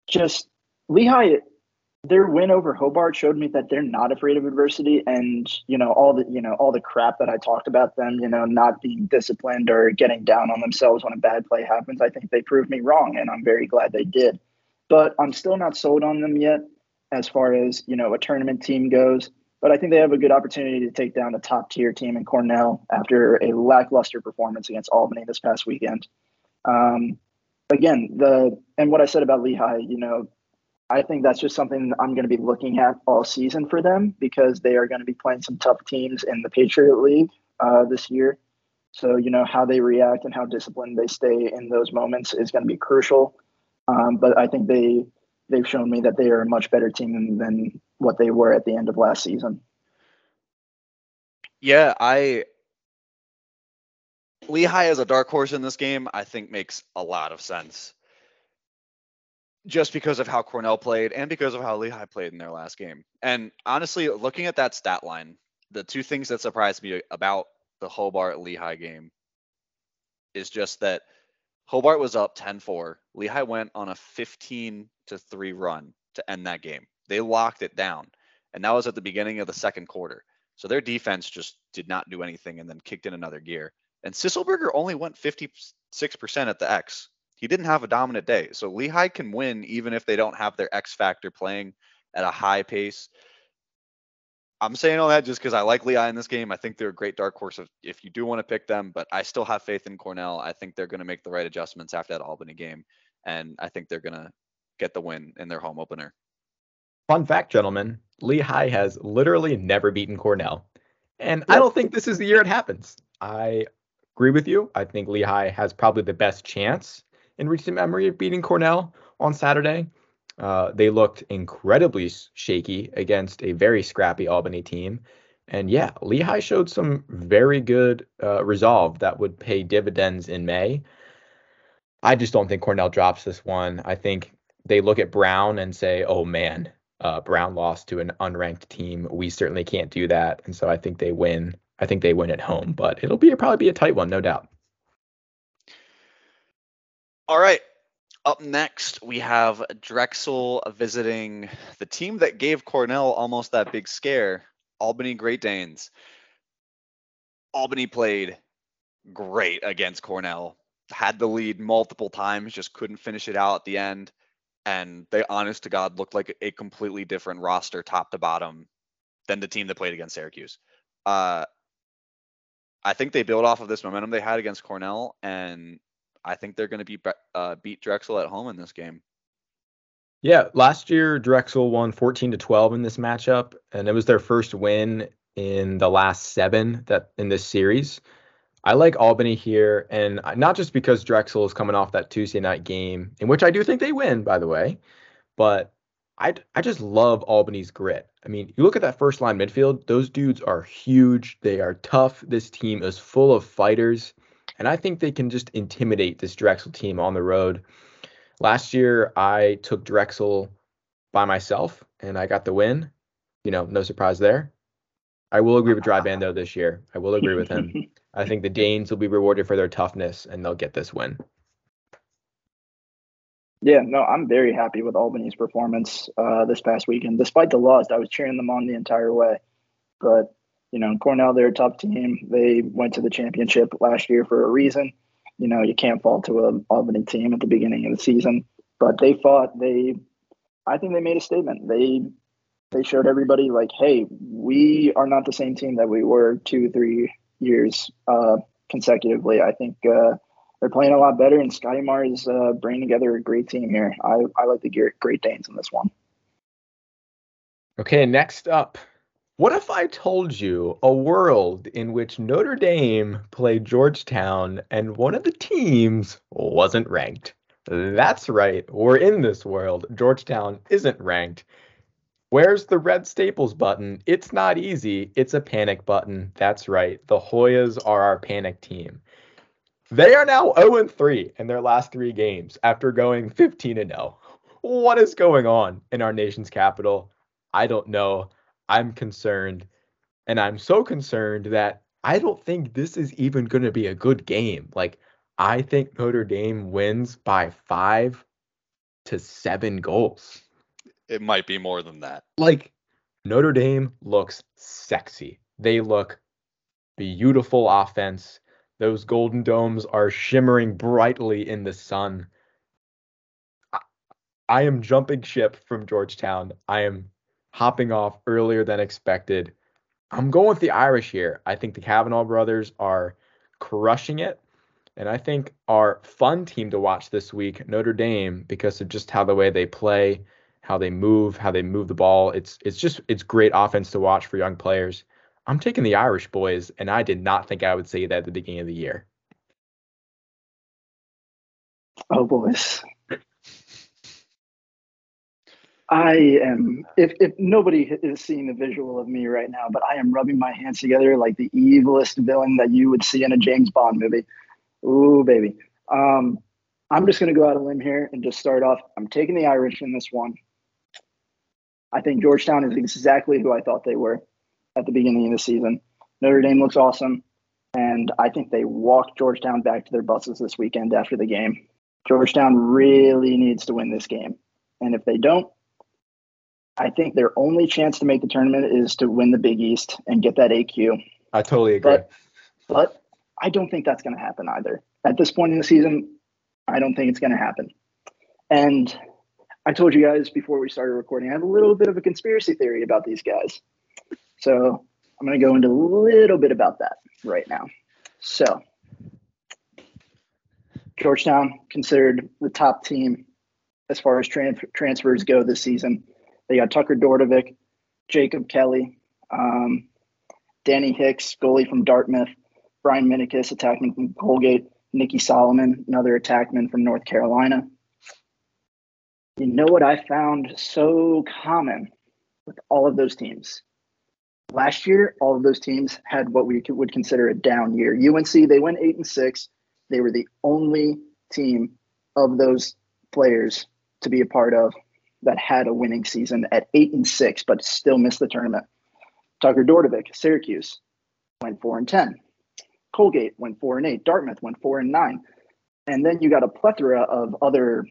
just Lehigh their win over Hobart showed me that they're not afraid of adversity and you know all the you know all the crap that I talked about them you know not being disciplined or getting down on themselves when a bad play happens. I think they proved me wrong and I'm very glad they did. But I'm still not sold on them yet as far as you know a tournament team goes. But I think they have a good opportunity to take down a top tier team in Cornell after a lackluster performance against Albany this past weekend. Um, again the and what I said about Lehigh you know I think that's just something I'm going to be looking at all season for them because they are going to be playing some tough teams in the Patriot League uh, this year. So, you know, how they react and how disciplined they stay in those moments is going to be crucial. Um, but I think they they've shown me that they are a much better team than, than what they were at the end of last season. Yeah, I Lehigh as a dark horse in this game, I think makes a lot of sense. Just because of how Cornell played and because of how Lehigh played in their last game. And honestly, looking at that stat line, the two things that surprised me about the Hobart Lehigh game is just that Hobart was up 10-4. Lehigh went on a 15 to 3 run to end that game. They locked it down. And that was at the beginning of the second quarter. So their defense just did not do anything and then kicked in another gear. And Sisselberger only went 56% at the X. He didn't have a dominant day. So Lehigh can win even if they don't have their X factor playing at a high pace. I'm saying all that just because I like Lehigh in this game. I think they're a great dark horse if, if you do want to pick them, but I still have faith in Cornell. I think they're going to make the right adjustments after that Albany game. And I think they're going to get the win in their home opener. Fun fact, gentlemen, Lehigh has literally never beaten Cornell. And I don't think this is the year it happens. I agree with you. I think Lehigh has probably the best chance in recent memory of beating Cornell on Saturday. Uh, they looked incredibly shaky against a very scrappy Albany team. And yeah, Lehigh showed some very good uh, resolve that would pay dividends in May. I just don't think Cornell drops this one. I think they look at Brown and say, oh man, uh, Brown lost to an unranked team. We certainly can't do that. And so I think they win. I think they win at home, but it'll be probably be a tight one, no doubt. All right. Up next, we have Drexel visiting the team that gave Cornell almost that big scare, Albany Great Danes. Albany played great against Cornell, had the lead multiple times, just couldn't finish it out at the end. And they, honest to God, looked like a completely different roster, top to bottom, than the team that played against Syracuse. Uh, I think they build off of this momentum they had against Cornell, and I think they're going to Bre- uh, beat Drexel at home in this game. Yeah, last year Drexel won 14 to 12 in this matchup, and it was their first win in the last seven that in this series. I like Albany here, and not just because Drexel is coming off that Tuesday night game, in which I do think they win, by the way, but I I just love Albany's grit. I mean, you look at that first line midfield; those dudes are huge. They are tough. This team is full of fighters, and I think they can just intimidate this Drexel team on the road. Last year, I took Drexel by myself, and I got the win. You know, no surprise there. I will agree with Dry though this year. I will agree with him. I think the Danes will be rewarded for their toughness, and they'll get this win. Yeah, no, I'm very happy with Albany's performance uh, this past weekend. Despite the loss, I was cheering them on the entire way. But you know, Cornell, they're a tough team. They went to the championship last year for a reason. You know, you can't fall to an Albany team at the beginning of the season. But they fought. They, I think they made a statement. They they showed everybody like, hey, we are not the same team that we were two, three years uh, consecutively. I think uh, they're playing a lot better, and Scott Marr is uh, bringing together a great team here. I, I like the Great Danes in this one. Okay, next up. What if I told you a world in which Notre Dame played Georgetown and one of the teams wasn't ranked? That's right, we're in this world. Georgetown isn't ranked. Where's the red staples button? It's not easy. It's a panic button. That's right. The Hoyas are our panic team. They are now 0 3 in their last three games after going 15 0. What is going on in our nation's capital? I don't know. I'm concerned. And I'm so concerned that I don't think this is even going to be a good game. Like, I think Notre Dame wins by five to seven goals it might be more than that. Like Notre Dame looks sexy. They look beautiful offense. Those golden domes are shimmering brightly in the sun. I, I am jumping ship from Georgetown. I am hopping off earlier than expected. I'm going with the Irish here. I think the Kavanagh brothers are crushing it. And I think our fun team to watch this week, Notre Dame, because of just how the way they play, how they move, how they move the ball. It's it's just it's great offense to watch for young players. I'm taking the Irish boys, and I did not think I would say that at the beginning of the year. Oh boys. I am if if nobody is seeing the visual of me right now, but I am rubbing my hands together like the evilest villain that you would see in a James Bond movie. Ooh, baby. Um, I'm just going to go out a limb here and just start off. I'm taking the Irish in this one. I think Georgetown is exactly who I thought they were at the beginning of the season. Notre Dame looks awesome, and I think they walk Georgetown back to their buses this weekend after the game. Georgetown really needs to win this game, and if they don't, I think their only chance to make the tournament is to win the Big East and get that AQ. I totally agree. But, but I don't think that's going to happen either. At this point in the season, I don't think it's going to happen. And I told you guys before we started recording, I have a little bit of a conspiracy theory about these guys. So I'm going to go into a little bit about that right now. So, Georgetown considered the top team as far as transfers go this season. They got Tucker Dordevic, Jacob Kelly, um, Danny Hicks, goalie from Dartmouth, Brian Minicus, attackman from Colgate, Nicky Solomon, another attackman from North Carolina, you know what I found so common with all of those teams? Last year, all of those teams had what we would consider a down year. UNC, they went eight and six. They were the only team of those players to be a part of that had a winning season at eight and six, but still missed the tournament. Tucker Dordevic, Syracuse, went four and ten. Colgate went four and eight. Dartmouth went four and nine. And then you got a plethora of other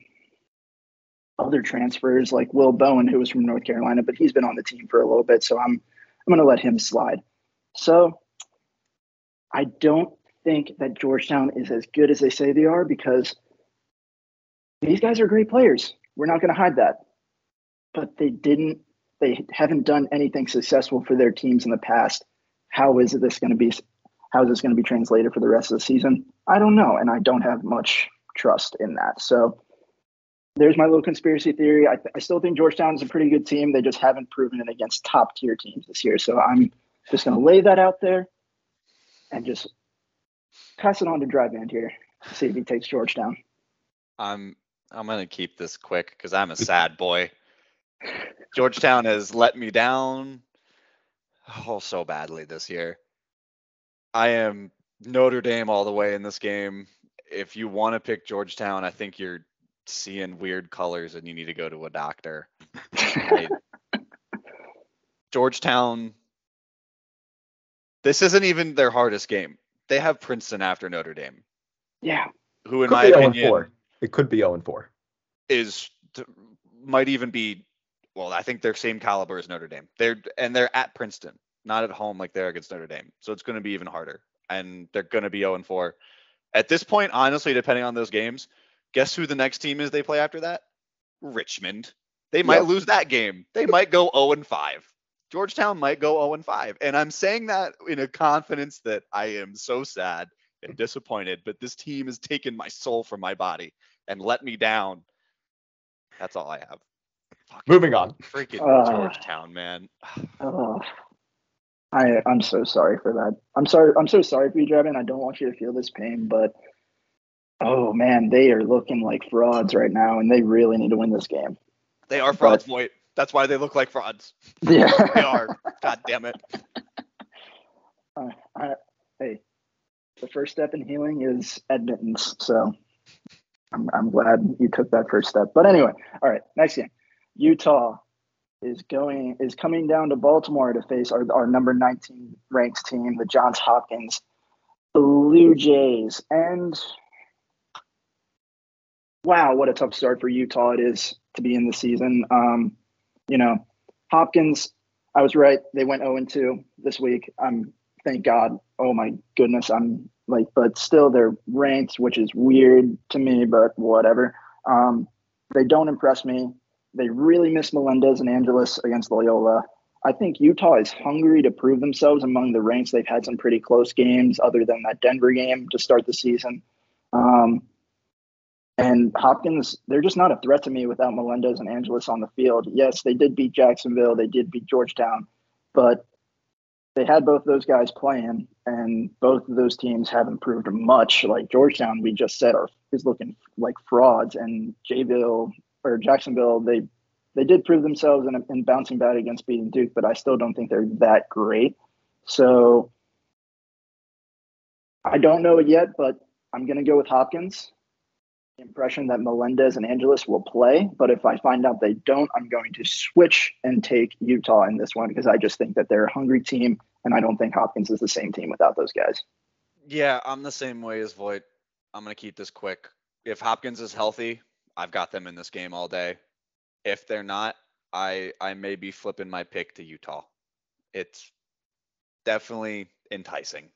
other transfers like Will Bowen, who was from North Carolina, but he's been on the team for a little bit, so I'm I'm going to let him slide. So I don't think that Georgetown is as good as they say they are because these guys are great players. We're not going to hide that, but they didn't. They haven't done anything successful for their teams in the past. How is this going to be? How is this going to be translated for the rest of the season? I don't know, and I don't have much trust in that. So there's my little conspiracy theory. I, I still think Georgetown is a pretty good team. They just haven't proven it against top tier teams this year. So I'm just going to lay that out there and just pass it on to Dry Band here. See if he takes Georgetown. I'm I'm gonna keep this quick because I'm a sad boy. Georgetown has let me down oh so badly this year. I am Notre Dame all the way in this game. If you want to pick Georgetown, I think you're seeing weird colors and you need to go to a doctor. I- Georgetown. This isn't even their hardest game. They have Princeton after Notre Dame, Yeah. who in Could my be 0 opinion 4. It could be 0 and 4. is might even be well i think they're same caliber as notre dame. They're and they're at princeton not at home like they're against notre dame. So it's going to be even harder and they're going to be 0 and 4 at this point honestly depending on those games guess who the next team is they play after that? Richmond. They might Yep. lose that game. They might go 0 and 5 georgetown might go 0 and 5 and i'm saying that in a confidence that i am so sad and disappointed but this team has taken my soul from my body and let me down. That's all I have. Fucking Moving on. freaking Uh, Georgetown, man. Oh, I I'm so sorry for that. I'm sorry. I'm so sorry for you, Dry Band. I don't want you to feel this pain, but oh man, they are looking like frauds right now, and they really need to win this game. They are frauds, boy. That's why they look like frauds. Yeah. They are. God damn it. Uh, I, hey, the first step in healing is admittance. So I'm, I'm glad you took that first step. But anyway, all right, next game. Utah is going is coming down to Baltimore to face our, our number 19 ranked team, the Johns Hopkins Blue Jays. And wow, what a tough start for Utah it is to be in the season. Um, you know, Hopkins, I was right. They went 0 2 this week. I'm thank God. Oh my goodness. I'm like, but still they're ranked, which is weird to me, but whatever. Um, they don't impress me. They really miss Melendez and Angelus against Loyola. I think Utah is hungry to prove themselves among the ranks. They've had some pretty close games, other than that Denver game to start the season. Um, and Hopkins, they're just not a threat to me without Melendez and Angelus on the field. Yes, they did beat Jacksonville, they did beat Georgetown, but they had both those guys playing, and both of those teams haven't proved much. Like Georgetown, we just said, are is looking like frauds, and Jayville or Jacksonville, they they did prove themselves in, in bouncing back against beating Duke, but I still don't think they're that great. So I don't know it yet, but I'm going to go with Hopkins. Impression that Melendez and Angelus will play, but if I find out they don't, I'm going to switch and take Utah in this one because I just think that they're a hungry team, and I don't think Hopkins is the same team without those guys. Yeah, I'm the same way as Voigt. I'm gonna keep this quick. If Hopkins is healthy, I've got them in this game all day. If they're not, I I may be flipping my pick to Utah. It's definitely enticing.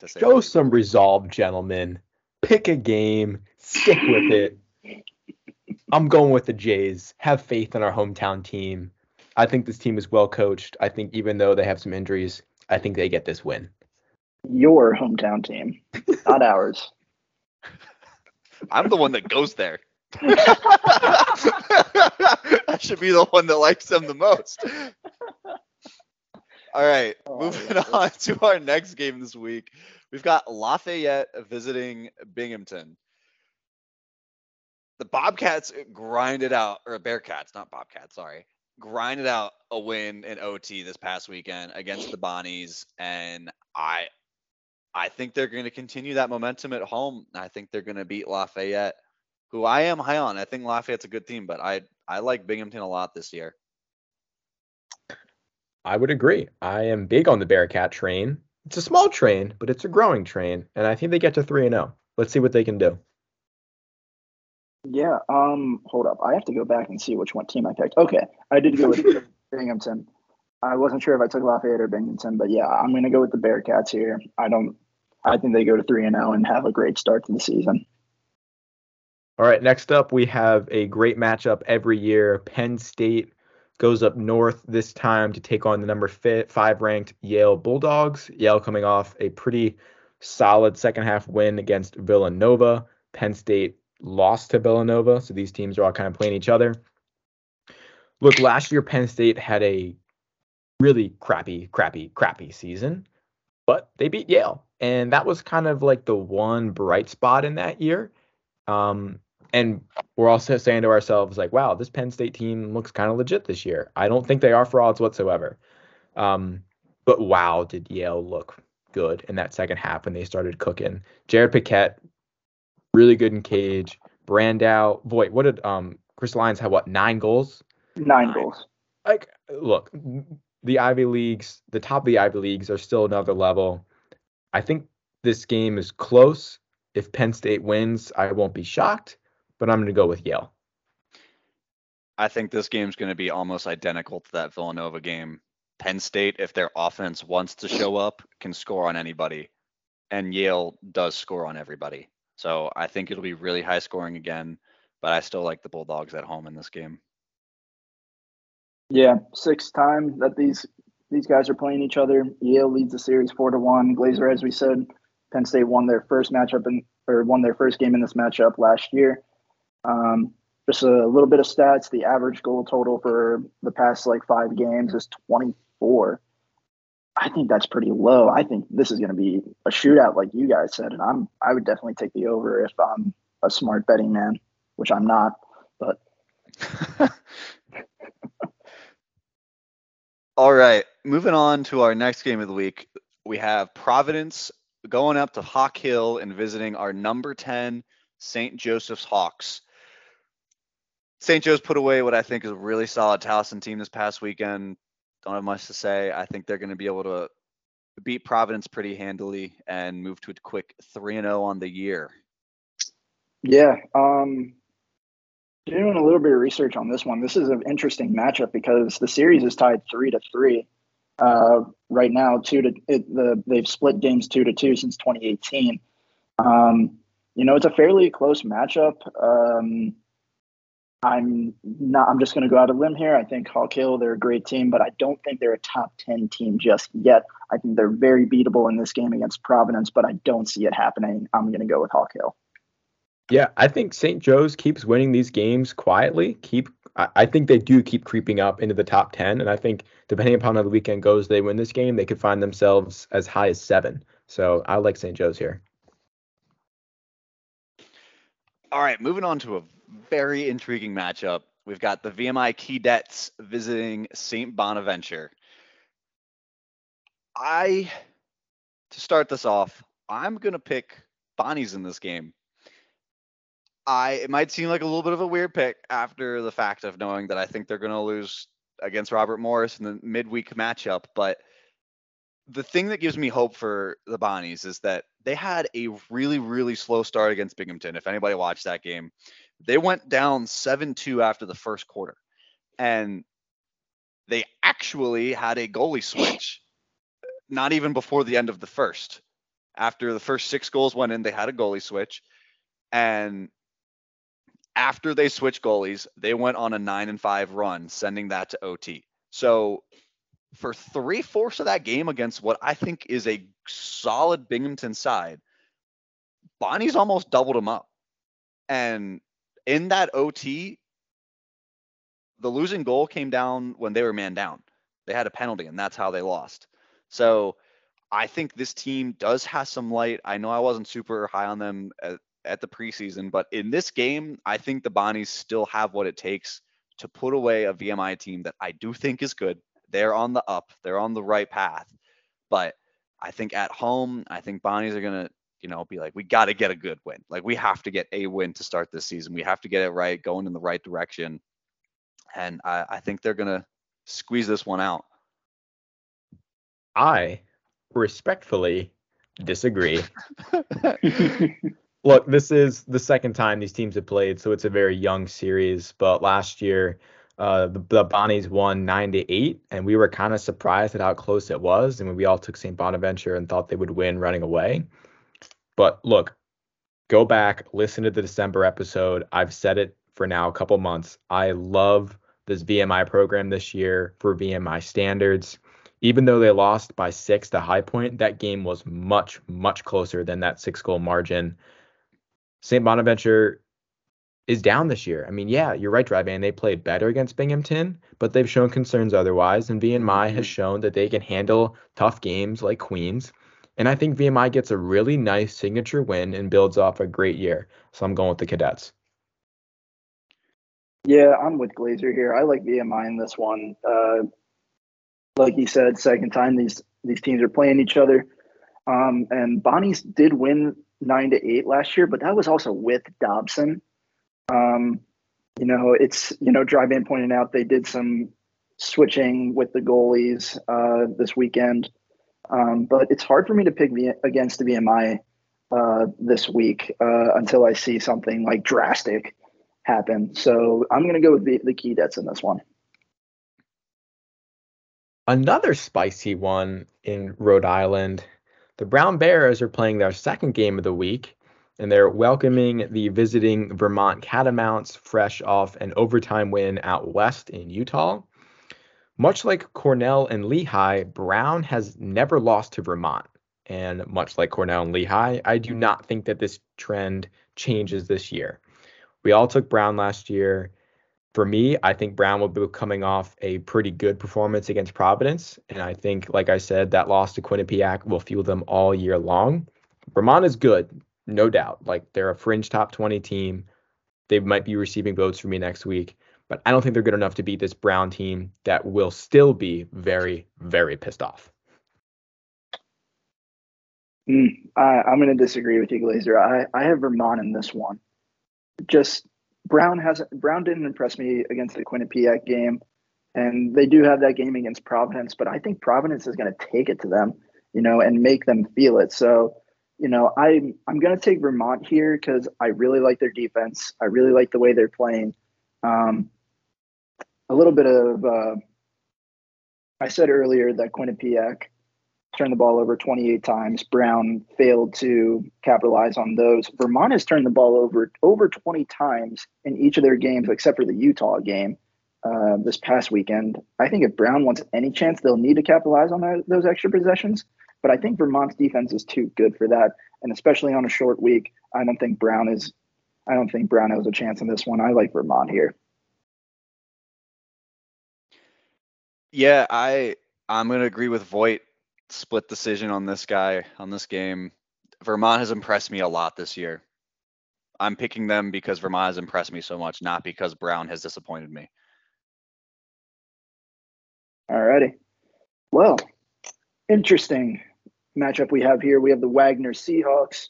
To say Show least. some resolve, gentlemen. Pick a game. Stick with it. I'm going with the Jays. Have faith in our hometown team. I think this team is well coached. I think even though they have some injuries, I think they get this win. Your hometown team, not ours. I'm the one that goes there. I should be the one that likes them the most. All right, Oh, moving on to our next game this week. We've got Lafayette visiting Binghamton. The Bobcats grinded out, or Bearcats, not Bobcats, sorry, grinded out a win in OT this past weekend against the Bonnies, and I, I think they're going to continue that momentum at home. I think they're going to beat Lafayette, who I am high on. I think Lafayette's a good team, but I, I like Binghamton a lot this year. I would agree. I am big on the Bearcat train. It's a small train, but it's a growing train, and I think they get to 3 and 0. Let's see what they can do. Yeah. Um. Hold up. I have to go back and see which one team I picked. Okay, I did go with Binghamton. I wasn't sure if I took Lafayette or Binghamton, but yeah, I'm gonna go with the Bearcats here. I don't. I think they go to three and zero and have a great start to the season. All right, next up we have a great matchup every year. Penn State goes up north this time to take on the number five ranked Yale Bulldogs. Yale coming off a pretty solid second half win against Villanova. Penn State lost to Villanova, so these teams are all kind of playing each other. Look, last year Penn State had a really crappy, crappy, crappy season, but they beat Yale, and that was kind of like the one bright spot in that year. Um, and we're also saying to ourselves like, wow, this Penn State team looks kind of legit this year. I don't think they are frauds whatsoever. Um, but wow, did Yale look good in that second half when they started cooking. Jared Paquette, really good in cage. Brandow, boy, what did um Chris Lyons have? What nine goals? Nine, nine. goals. Like, look, the Ivy leagues, the top of the Ivy leagues are still another level. I think this game is close. If Penn State wins, I won't be shocked, but I'm going to go with Yale. I think this game's going to be almost identical to that Villanova game. Penn State, if their offense wants to show up, can score on anybody, and Yale does score on everybody. So I think it'll be really high scoring again, but I still like the Bulldogs at home in this game. Yeah, sixth time that these these guys are playing each other. Yale leads the series four to one. Glazer, as we said, Penn State won their first matchup in or won their first game in this matchup last year. Um, just a little bit of stats. The average goal total for the past like five games is 24. I think that's pretty low. I think this is going to be a shootout, like you guys said, and I'm I would definitely take the over if I'm a smart betting man, which I'm not. But all right, moving on to our next game of the week, we have Providence going up to Hawk Hill and visiting our number 10 St. Joseph's Hawks. St. Joe's put away what I think is a really solid Towson team this past weekend. Don't have much to say. I think they're going to be able to beat Providence pretty handily and move to a quick 3 and 0 on the year. Yeah, um doing a little bit of research on this one. This is an interesting matchup because the series is tied 3 to 3 uh, right now. Two to it, the they've split games two to two since 2018. Um, you know, it's a fairly close matchup. Um, I'm not. I'm just going to go out of limb here. I think Hawk Hill, they're a great team, but I don't think they're a top 10 team just yet. I think they're very beatable in this game against Providence, but I don't see it happening. I'm going to go with Hawk Hill. Yeah, I think St. Joe's keeps winning these games quietly. Keep I think they do keep creeping up into the top 10. And I think depending upon how the weekend goes, they win this game, they could find themselves as high as seven. So I like St. Joe's here. All right, moving on to a very intriguing matchup. We've got the VMI Keydets visiting St. Bonaventure. I, to start this off, I'm going to pick Bonnie's in this game. I it might seem like a little bit of a weird pick after the fact of knowing that I think they're going to lose against Robert Morris in the midweek matchup, but the thing that gives me hope for the Bonnies is that they had a really really slow start against Binghamton. If anybody watched that game, they went down 7-2 after the first quarter. And they actually had a goalie switch not even before the end of the first. After the first 6 goals went in, they had a goalie switch and after they switched goalies, they went on a nine and five run, sending that to OT. So for three fourths of that game against what I think is a solid Binghamton side, Bonnie's almost doubled them up. And in that OT, the losing goal came down when they were man down. They had a penalty, and that's how they lost. So I think this team does have some light. I know I wasn't super high on them uh, at, at the preseason, but in this game, I think the Bonnies still have what it takes to put away a VMI team that I do think is good. They're on the up, they're on the right path. But I think at home, I think Bonnies are going to, you know, be like, we got to get a good win. Like, we have to get a win to start this season. We have to get it right, going in the right direction. And I, I think they're going to squeeze this one out. I respectfully disagree. Look, this is the second time these teams have played, so it's a very young series. But last year, uh, the, the Bonnies won nine to eight, and we were kind of surprised at how close it was. And we all took St. Bonaventure and thought they would win running away. But look, go back, listen to the December episode. I've said it for now a couple months. I love this VMI program this year for VMI standards. Even though they lost by six to High Point, that game was much, much closer than that six goal margin. St. Bonaventure is down this year. I mean, yeah, you're right, Dryban. They played better against Binghamton, but they've shown concerns otherwise. And VMI mm-hmm. has shown that they can handle tough games like Queens. And I think VMI gets a really nice signature win and builds off a great year. So I'm going with the Cadets. Yeah, I'm with Glazer here. I like VMI in this one. Uh, like you said, second time these these teams are playing each other. Um, and Bonnie's did win nine to eight last year, but that was also with Dobson. Um, you know, it's you know, drive in pointing out they did some switching with the goalies uh, this weekend. Um, but it's hard for me to pick v- against the VMI uh, this week uh, until I see something like drastic happen. So I'm going to go with the, the Keydets in this one. Another spicy one in Rhode Island. The Brown Bears are playing their second game of the week, and they're welcoming the visiting Vermont Catamounts fresh off an overtime win out west in Utah. Much like Cornell and Lehigh, Brown has never lost to Vermont. And much like Cornell and Lehigh, I do not think that this trend changes this year. We all took Brown last year. For me, I think Brown will be coming off a pretty good performance against Providence. And I think, like I said, that loss to Quinnipiac will fuel them all year long. Vermont is good, no doubt. Like they're a fringe top 20 team. They might be receiving votes for me next week but I don't think they're good enough to beat this Brown team that will still be very, very pissed off. Mm, I, I'm going to disagree with you, Glazer. I, I have Vermont in this one. Just Brown hasn't Brown didn't impress me against the Quinnipiac game, and they do have that game against Providence. But I think Providence is going to take it to them, you know, and make them feel it. So, you know, I I'm going to take Vermont here because I really like their defense. I really like the way they're playing. Um, a little bit of uh, I said earlier that Quinnipiac turned the ball over 28 times. Brown failed to capitalize on those. Vermont has turned the ball over over 20 times in each of their games, except for the Utah game uh, this past weekend. I think if Brown wants any chance, they'll need to capitalize on that, those extra possessions. But I think Vermont's defense is too good for that, and especially on a short week, I don't think Brown is. I don't think Brown has a chance in this one. I like Vermont here. Yeah, I I'm gonna agree with Voigt. Split decision on this guy on this game. Vermont has impressed me a lot this year. I'm picking them because Vermont has impressed me so much, not because Brown has disappointed me. Alrighty. Well, interesting matchup we have here. We have the Wagner Seahawks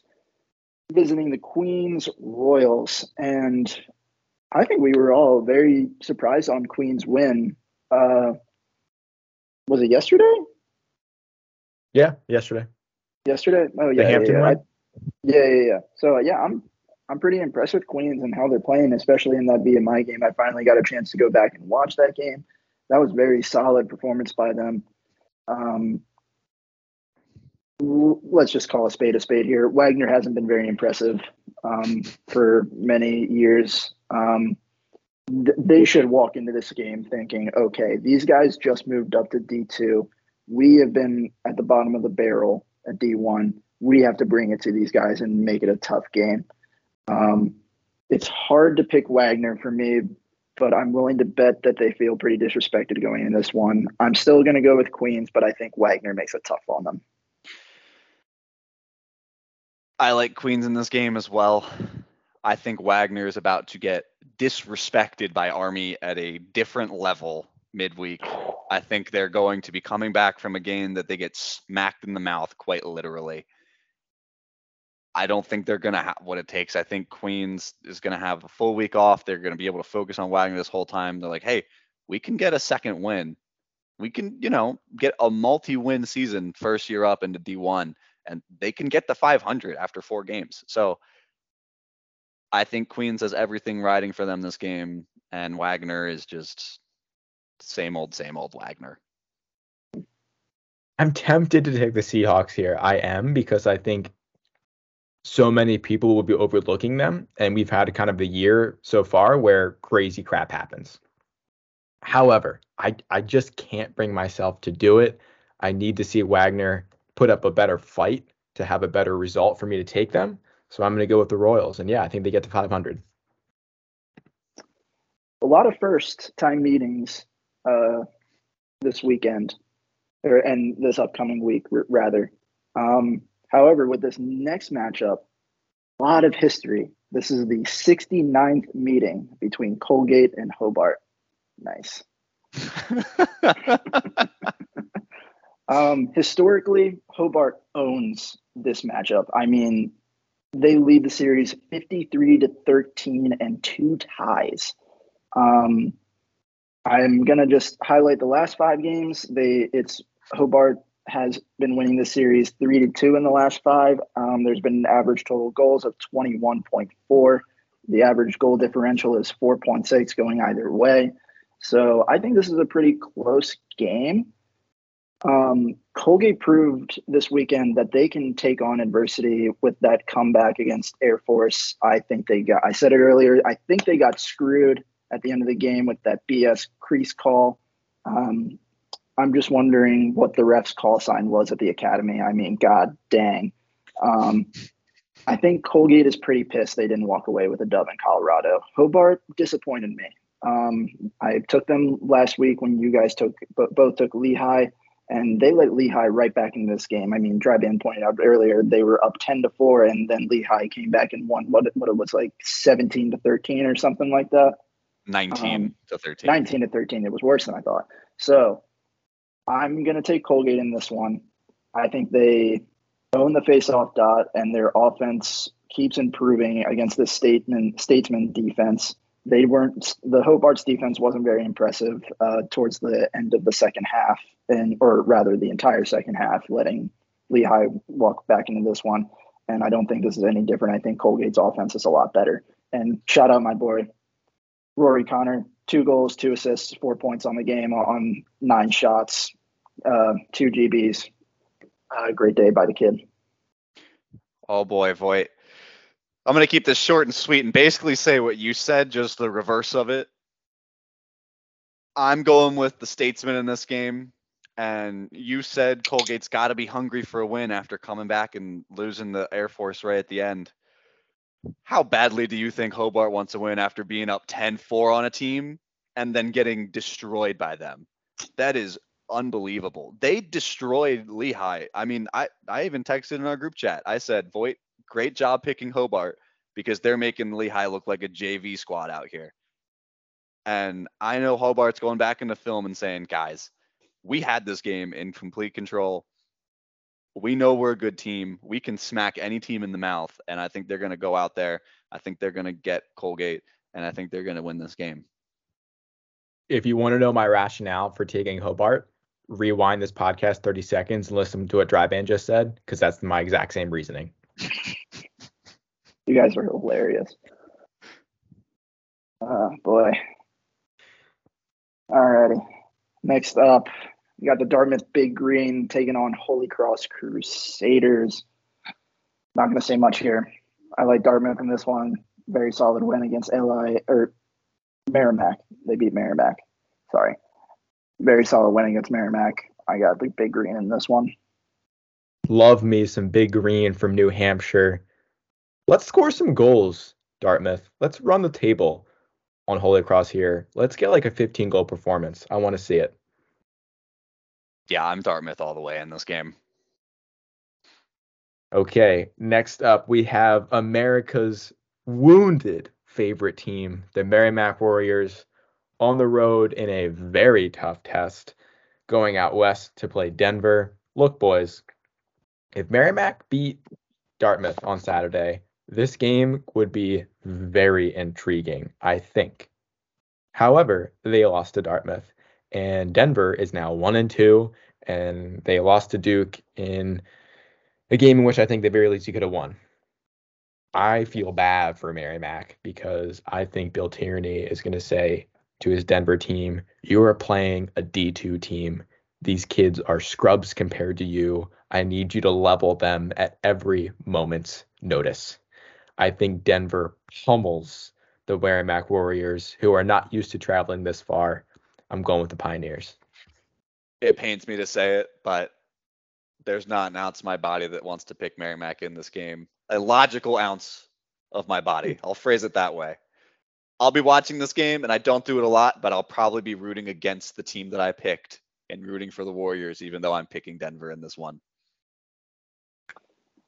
visiting the Queens Royals. And I think we were all very surprised on Queens' win. Uh, was it yesterday? Yeah, yesterday. Yesterday? Oh yeah, yeah, yeah. I, yeah, yeah, yeah. So yeah, I'm I'm pretty impressed with Queens and how they're playing, especially in that VMI game. I finally got a chance to go back and watch that game. That was very solid performance by them. Um, let's just call a spade a spade here. Wagner hasn't been very impressive um, for many years. Um, they should walk into this game thinking, okay, these guys just moved up to D2. We have been at the bottom of the barrel at D1. We have to bring it to these guys and make it a tough game. Um, it's hard to pick Wagner for me, but I'm willing to bet that they feel pretty disrespected going in this one. I'm still going to go with Queens, but I think Wagner makes it tough on them. I like Queens in this game as well. I think Wagner is about to get disrespected by Army at a different level midweek. I think they're going to be coming back from a game that they get smacked in the mouth quite literally. I don't think they're going to have what it takes. I think Queens is going to have a full week off. They're going to be able to focus on Wagner this whole time. They're like, hey, we can get a second win. We can, you know, get a multi win season first year up into D1, and they can get the 500 after four games. So, I think Queens has everything riding for them this game, and Wagner is just same old, same old Wagner. I'm tempted to take the Seahawks here. I am because I think so many people will be overlooking them, and we've had kind of the year so far where crazy crap happens. However, I I just can't bring myself to do it. I need to see Wagner put up a better fight to have a better result for me to take them. So I'm going to go with the Royals. And yeah, I think they get to 500. a lot of first time meetings uh, this weekend, or and this upcoming week r- rather. Um, however, with this next matchup, a lot of history. This is the 69th meeting between Colgate and Hobart. Nice. Um, historically, Hobart owns this matchup. I mean, they lead the series 53 to 13 and two ties. Um, I'm gonna just highlight the last five games. They it's Hobart has been winning the series three to two in the last five. Um, there's been an average total goals of 21.4. The average goal differential is 4.6 going either way. So I think this is a pretty close game. Um, Colgate proved this weekend that they can take on adversity with that comeback against Air Force. I think they got, I said it earlier, I think they got screwed at the end of the game with that BS crease call. Um, I'm just wondering what the ref's call sign was at the academy. I mean, god dang. Um, I think Colgate is pretty pissed they didn't walk away with a dub in Colorado. Hobart disappointed me. Um, I took them last week when you guys took both took Lehigh and they let Lehigh right back into this game. I mean, Dryban pointed out earlier they were up ten to four, and then Lehigh came back and won what what it was like seventeen to thirteen or something like that. Nineteen um, to thirteen. Nineteen to thirteen. It was worse than I thought. So I'm gonna take Colgate in this one. I think they own the face-off dot, and their offense keeps improving against the statesman statesman defense they weren't the Hobart's defense wasn't very impressive uh, towards the end of the second half, and or rather the entire second half, letting Lehigh walk back into this one. And I don't think this is any different. I think Colgate's offense is a lot better. And shout out my boy Rory Connor, two goals, two assists, four points on the game on nine shots, uh, two GBs. Uh, great day by the kid. Oh boy, Voigt. I'm going to keep this short and sweet and basically say what you said, just the reverse of it. I'm going with the statesman in this game. And you said Colgate's got to be hungry for a win after coming back and losing the Air Force right at the end. How badly do you think Hobart wants to win after being up 10 4 on a team and then getting destroyed by them? That is unbelievable. They destroyed Lehigh. I mean, I, I even texted in our group chat. I said, Voigt, great job picking Hobart because they're making Lehigh look like a JV squad out here. And I know Hobart's going back into film and saying, guys, we had this game in complete control. We know we're a good team. We can smack any team in the mouth. And I think they're going to go out there. I think they're going to get Colgate. And I think they're going to win this game. If you want to know my rationale for taking Hobart, rewind this podcast 30 seconds and listen to what Dryban just said, because that's my exact same reasoning. You guys are hilarious. Oh boy. All righty. Next up, we got the Dartmouth Big Green taking on Holy Cross Crusaders. Not going to say much here. I like Dartmouth in this one. Very solid win against LI or Merrimack. They beat Merrimack. Sorry. Very solid win against Merrimack. I got the Big Green in this one. Love me some Big Green from New Hampshire. Let's score some goals, Dartmouth. Let's run the table on Holy Cross here. Let's get like a 15 goal performance. I want to see it. Yeah, I'm Dartmouth all the way in this game. Okay, next up we have America's wounded favorite team, the Merrimack Warriors, on the road in a very tough test, going out west to play Denver. Look, boys, if Merrimack beat Dartmouth on Saturday, this game would be very intriguing, I think. However, they lost to Dartmouth, and Denver is now one and two, and they lost to Duke in a game in which I think the very least you could have won. I feel bad for Merrimack because I think Bill Tierney is going to say to his Denver team, You are playing a D2 team. These kids are scrubs compared to you. I need you to level them at every moment's notice. I think Denver pummels the Merrimack Warriors, who are not used to traveling this far. I'm going with the Pioneers. It pains me to say it, but there's not an ounce of my body that wants to pick Merrimack in this game. A logical ounce of my body. Hmm. I'll phrase it that way. I'll be watching this game, and I don't do it a lot, but I'll probably be rooting against the team that I picked and rooting for the Warriors, even though I'm picking Denver in this one.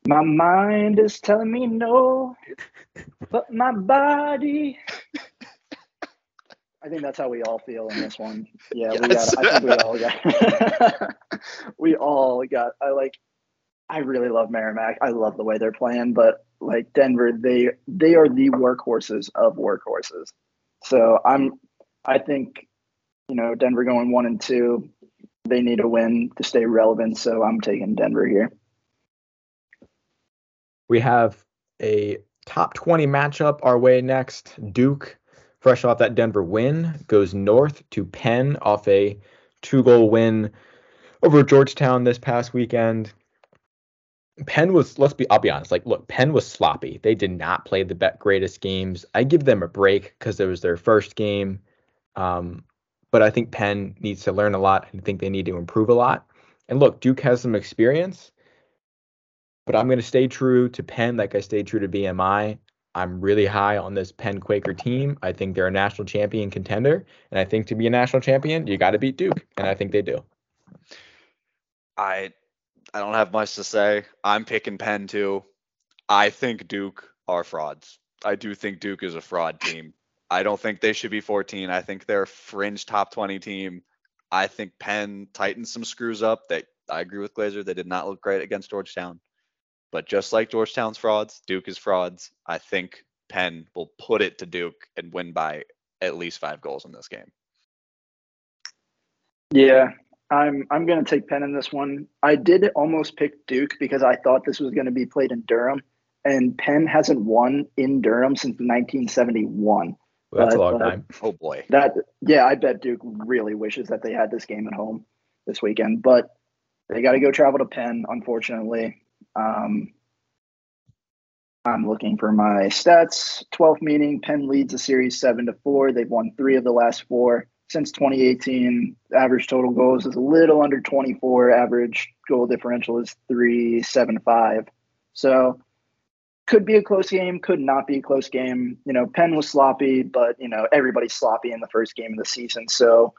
My mind is telling me no, but my body. I think that's how we all feel in this one. Yeah, we got. I think we all got. we all got. I like. I really love Merrimack. I love the way they're playing, but like Denver, they they are the workhorses of workhorses. So I'm. I think, you know, Denver going one and two, they need a win to stay relevant. So I'm taking Denver here. We have a top 20 matchup our way next. Duke, fresh off that Denver win, goes north to Penn off a two goal win over Georgetown this past weekend. Penn was, let's be, I'll be honest, like, look, Penn was sloppy. They did not play the greatest games. I give them a break because it was their first game. Um, but I think Penn needs to learn a lot. I think they need to improve a lot. And look, Duke has some experience but I'm going to stay true to Penn like I stayed true to BMI. I'm really high on this Penn Quaker team. I think they're a national champion contender. And I think to be a national champion, you got to beat Duke. And I think they do. I I don't have much to say. I'm picking Penn too. I think Duke are frauds. I do think Duke is a fraud team. I don't think they should be 14. I think they're a fringe top 20 team. I think Penn tightened some screws up. They I agree with Glazer. They did not look great against Georgetown. But just like Georgetown's frauds, Duke is frauds. I think Penn will put it to Duke and win by at least five goals in this game. Yeah, I'm I'm gonna take Penn in this one. I did almost pick Duke because I thought this was gonna be played in Durham, and Penn hasn't won in Durham since 1971. Well, that's a But, long uh, time. Oh boy. That yeah, I bet Duke really wishes that they had this game at home this weekend, but they got to go travel to Penn. Unfortunately, um, I'm looking for my stats. 12th meeting, Penn leads the series seven to four. They've won three of the last four since 2018. Average total goals is a little under 24. Average goal differential is three seven five. So could be a close game, could not be a close game. You know, Penn was sloppy, but you know everybody's sloppy in the first game of the season. So,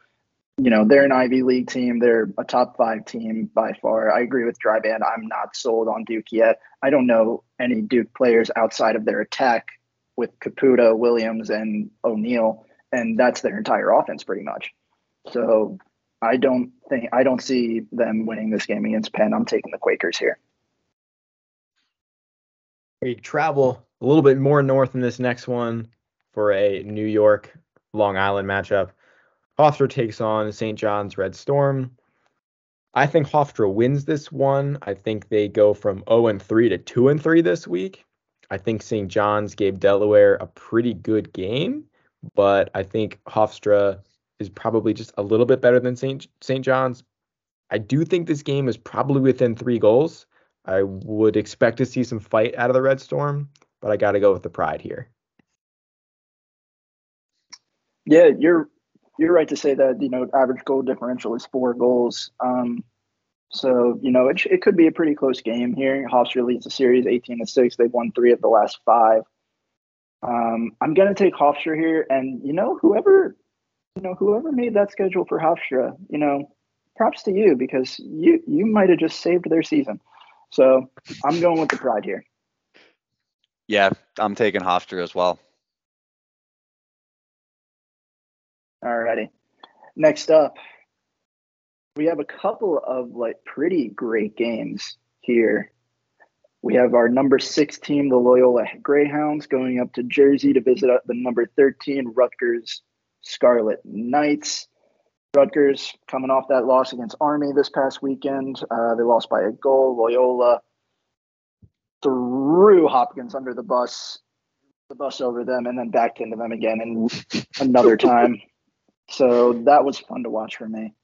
you know, they're an Ivy League team. They're a top five team by far. I agree with Dryban. I'm not sold on Duke yet. I don't know any Duke players outside of their attack with Caputo, Williams, and O'Neill, and that's their entire offense pretty much. So I don't think I don't see them winning this game against Penn. I'm taking the Quakers here. We travel a little bit more north in this next one for a New York Long Island matchup. Hofstra takes on St. John's Red Storm. I think Hofstra wins this one. I think they go from 0 and 3 to 2 and 3 this week. I think St. John's gave Delaware a pretty good game, but I think Hofstra is probably just a little bit better than St. St. John's. I do think this game is probably within three goals. I would expect to see some fight out of the Red Storm, but I got to go with the Pride here. Yeah, you're you're right to say that you know average goal differential is four goals. Um, so you know it, it could be a pretty close game here. Hofstra leads the series 18 to six. They've won three of the last five. Um, I'm gonna take Hofstra here, and you know whoever you know whoever made that schedule for Hofstra, you know, props to you because you you might have just saved their season. So I'm going with the Pride here. Yeah, I'm taking Hofstra as well. Alrighty. Next up, we have a couple of like pretty great games here. We have our number six team, the Loyola Greyhounds, going up to Jersey to visit the number 13 Rutgers Scarlet Knights. Rutgers coming off that loss against Army this past weekend. Uh, they lost by a goal. Loyola threw Hopkins under the bus, the bus over them, and then backed into them again, and another time. So that was fun to watch for me.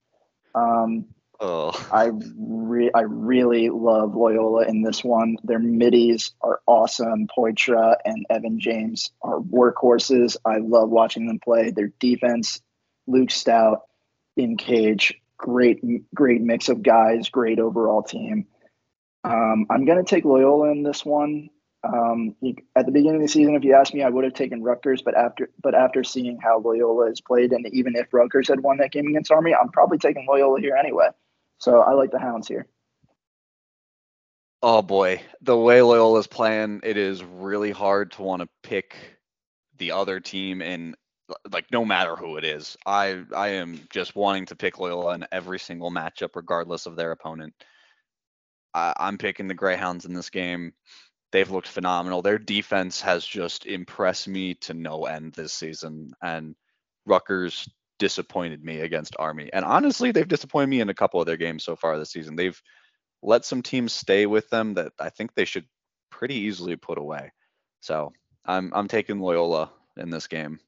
Um, Oh, I re- I really love Loyola in this one. Their middies are awesome. Poitra and Evan James are workhorses. I love watching them play. Their defense, Luke Staudt in cage, great great mix of guys, great overall team. Um, I'm gonna take Loyola in this one. Um, at the beginning of the season, if you asked me, I would have taken Rutgers, but after but after seeing how Loyola has played, and even if Rutgers had won that game against Army, I'm probably taking Loyola here anyway. So I like the Hounds here. Oh boy, the way Loyola's playing, it is really hard to want to pick the other team in like no matter who it is. I I am just wanting to pick Loyola in every single matchup, regardless of their opponent. I, I'm picking the Greyhounds in this game. They've looked phenomenal. Their defense has just impressed me to no end this season, and Rutgers disappointed me against Army. And honestly, they've disappointed me in a couple of their games so far this season. They've let some teams stay with them that I think they should pretty easily put away. So I'm I'm taking Loyola in this game.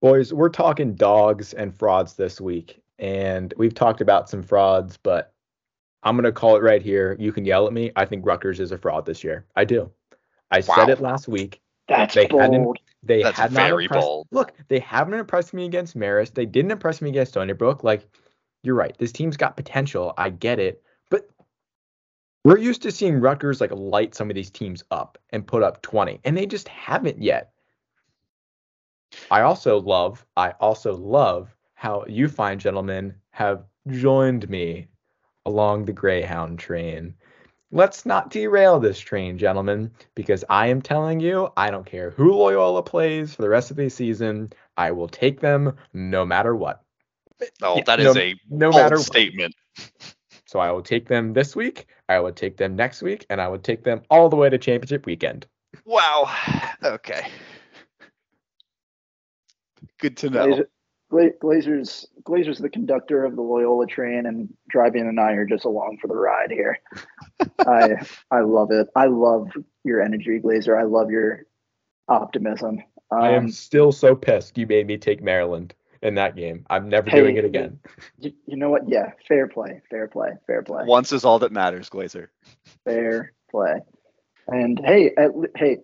Boys, we're talking dogs and frauds this week, and we've talked about some frauds, but I'm gonna call it right here. You can yell at me. I think Rutgers is a fraud this year. I do. I wow. said it last week. That's they bold. Hadn't, they That's had very not bold. Look, they haven't impressed me against Marist. They didn't impress me against Stony Brook. Like, you're right. This team's got potential. I get it. But we're used to seeing Rutgers like light some of these teams up and put up 20, and they just haven't yet. I also love, I also love how you fine gentlemen have joined me along the Greyhound train. Let's not derail this train, gentlemen, because I am telling you, I don't care who Loyola plays for the rest of the season, I will take them no matter what. Oh, that is no, a no matter statement. So I will take them this week, I will take them next week, and I will take them all the way to championship weekend. Wow. Okay. Good to know. Glazers Glazers the conductor of the Loyola train, and Driving and I are just along for the ride here. I I love it. I love your energy, Glazer. I love your optimism. Um, I am um, still so pissed you made me take Maryland in that game. I'm never hey, doing it again. You, you know what? Yeah, fair play, fair play, fair play. Once is all that matters, Glazer. Fair play. And hey, at, hey,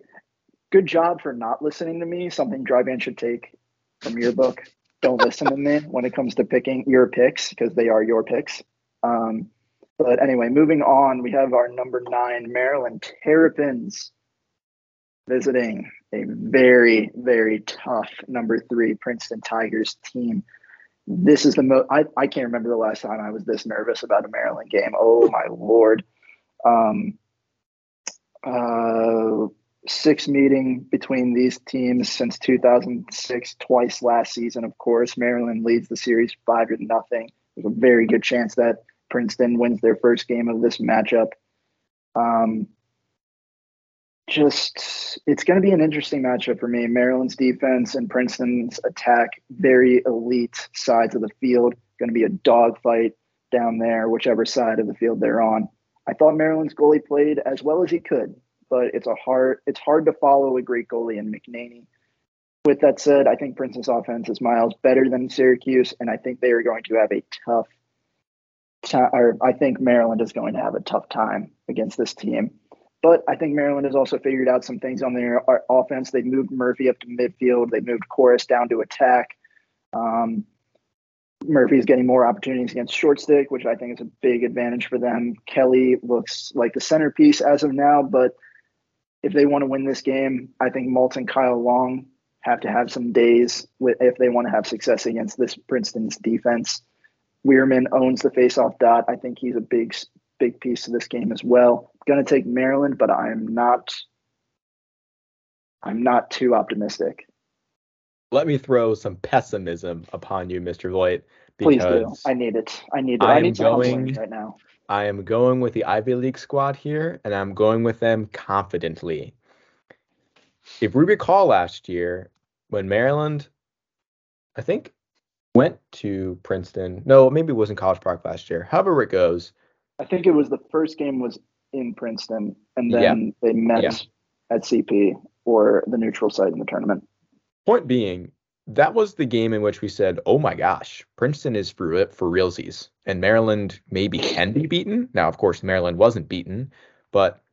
good job for not listening to me. Something Dryban should take from your book don't listen to me when it comes to picking your picks because they are your picks. Um, but anyway, moving on, we have our number nine Maryland Terrapins visiting a very, very tough number three Princeton Tigers team. This is the most, I, I can't remember the last time I was this nervous about a Maryland game. Oh my Lord. Um, uh, six meeting between these teams since 2006, twice last season, of course. Maryland leads the series five to nothing. There's a very good chance that Princeton wins their first game of this matchup. Um, just, it's going to be an interesting matchup for me. Maryland's defense and Princeton's attack, very elite sides of the field. Going to be a dogfight down there, whichever side of the field they're on. I thought Maryland's goalie played as well as he could but it's a hard it's hard to follow a great goalie in McNaney. With that said, I think Princeton's offense is miles better than Syracuse, and I think they are going to have a tough time. Or I think Maryland is going to have a tough time against this team. But I think Maryland has also figured out some things on their offense. They've moved Murphy up to midfield. They moved Chorus down to attack. Um, Murphy's getting more opportunities against short stick, which I think is a big advantage for them. Kelly looks like the centerpiece as of now, but if they want to win this game, I think Maltz and Kyle Long have to have some days with, if they want to have success against this Princeton's defense. Wierman owns the faceoff dot. I think he's a big, big piece of this game as well. Going to take Maryland, but I'm not. I'm not too optimistic. Let me throw some pessimism upon you, Mr. Voigt. Please do. I need it. I need it. I, I need going, right now. I am going with the Ivy League squad here, and I'm going with them confidently. If we recall last year, when Maryland, I think, went to Princeton. No, maybe it was in College Park last year. However it goes. I think it was the first game was in Princeton, and then yeah. they met yeah. at CP or the neutral site in the tournament. Point being, that was the game in which we said, "Oh my gosh, Princeton is for for realsies, and Maryland maybe can be beaten." Now, of course, Maryland wasn't beaten, but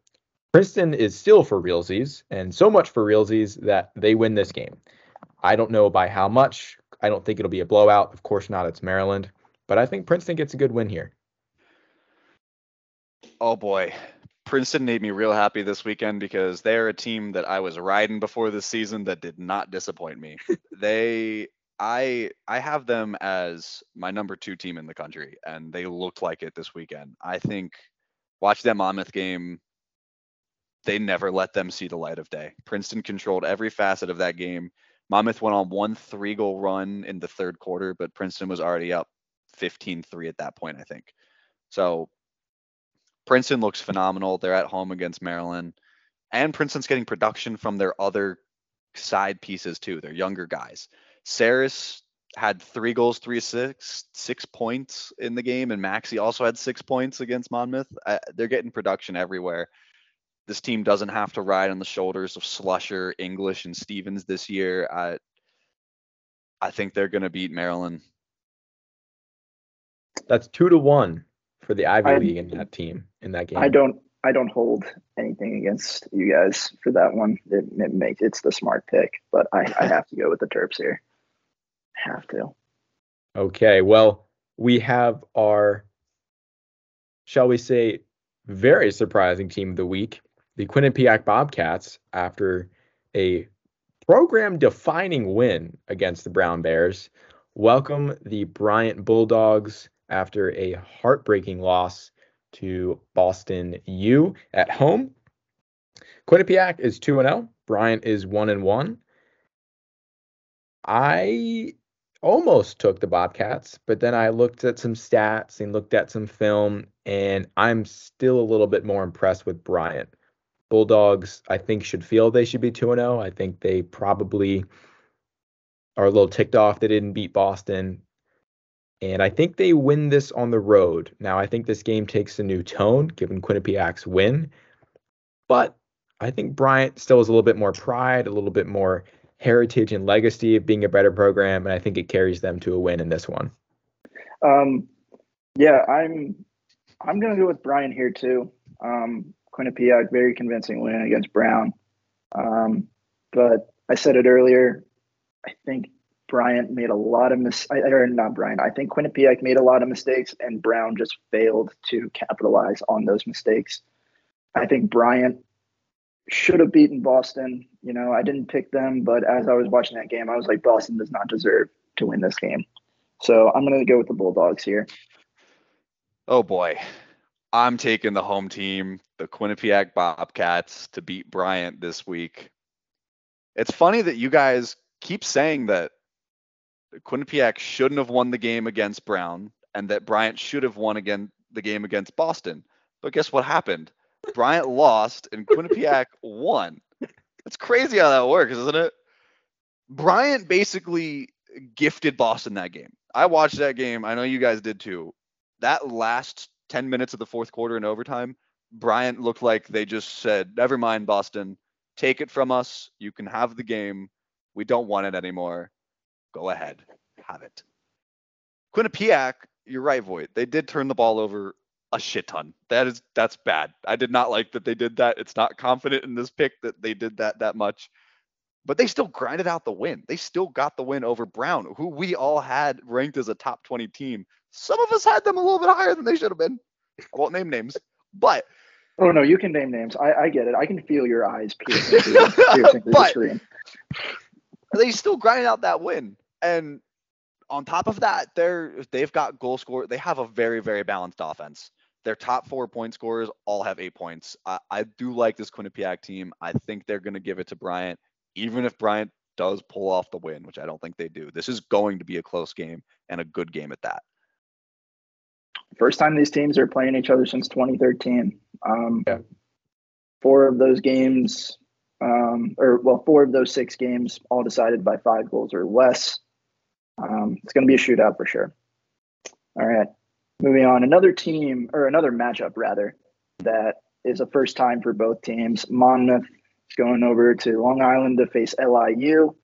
Princeton is still for realsies, and so much for realsies that they win this game. I don't know by how much. I don't think it'll be a blowout. Of course not. It's Maryland, but I think Princeton gets a good win here. Oh boy, Princeton made me real happy this weekend because they're a team that I was riding before this season that did not disappoint me. they I I have them as my number two team in the country, and they looked like it this weekend. I think watch that Monmouth game. They never let them see the light of day. Princeton controlled every facet of that game. Monmouth went on one three goal run in the third quarter, but Princeton was already up 15-3 at that point, I think. So Princeton looks phenomenal. They're at home against Maryland. And Princeton's getting production from their other side pieces too. They're younger guys. Saris had three goals, three assists, six points in the game, and Maxi also had six points against Monmouth. Uh, they're getting production everywhere. This team doesn't have to ride on the shoulders of Slusher, English, and Stevens this year. I, I think they're going to beat Maryland. That's two to one for the Ivy I, League in that team in that game. I don't I don't hold anything against you guys for that one. It, it makes it's the smart pick, but I, I have to go with the Terps here. I Have to. Okay, well, we have our, shall we say, very surprising team of the week, the Quinnipiac Bobcats, after a program-defining win against the Brown Bears. Welcome the Bryant Bulldogs after a heartbreaking loss to Boston U at home. Quinnipiac is 2 0. Bryant is 1 1. I almost took the Bobcats, but then I looked at some stats and looked at some film, and I'm still a little bit more impressed with Bryant. Bulldogs, I think, should feel they should be 2 0. I think they probably are a little ticked off they didn't beat Boston. And I think they win this on the road. Now, I think this game takes a new tone given Quinnipiac's win. But I think Bryant still has a little bit more pride, a little bit more heritage and legacy of being a better program. And I think it carries them to a win in this one. Um, yeah, I'm I'm gonna go with Bryant here too. Um, Quinnipiac, very convincing win against Brown. Um, but I said it earlier. I think Bryant made a lot of mis or not Bryant. I think Quinnipiac made a lot of mistakes and Brown just failed to capitalize on those mistakes. I think Bryant should have beaten Boston. You know, I didn't pick them, but as I was watching that game, I was like, Boston does not deserve to win this game. So I'm going to go with the Bulldogs here. Oh boy. I'm taking the home team, the Quinnipiac Bobcats, to beat Bryant this week. It's funny that you guys keep saying that Quinnipiac shouldn't have won the game against Brown and that Bryant should have won again the game against Boston. But guess what happened? Bryant lost and Quinnipiac won. It's crazy how that works, isn't it? Bryant basically gifted Boston that game. I watched that game. I know you guys did too. That last 10 minutes of the fourth quarter in overtime, Bryant looked like they just said, Never mind, Boston. Take it from us. You can have the game. We don't want it anymore. Go ahead, have it. Quinnipiac, you're right, Voigt. They did turn the ball over a shit ton. That is that's bad. I did not like that they did that. It's not confident in this pick that they did that that much. But they still grinded out the win. They still got the win over Brown, who we all had ranked as a top 20 team. Some of us had them a little bit higher than they should have been. I won't name names, but Oh no, you can name names. I, I get it. I can feel your eyes piercing through, piercing through the screen. They still grind out that win. And on top of that, they're they've got goal score. They have a very very balanced offense. Their top four point scorers all have eight points. I, I do like this Quinnipiac team. I think they're going to give it to Bryant, even if Bryant does pull off the win, which I don't think they do. This is going to be a close game and a good game at that. First time these teams are playing each other since 2013. Um, yeah. Four of those games, um, or well, four of those six games, all decided by five goals or less. Um, it's going to be a shootout for sure. All right, moving on. Another team or another matchup rather that is a first time for both teams. Monmouth is going over to Long Island to face LIU.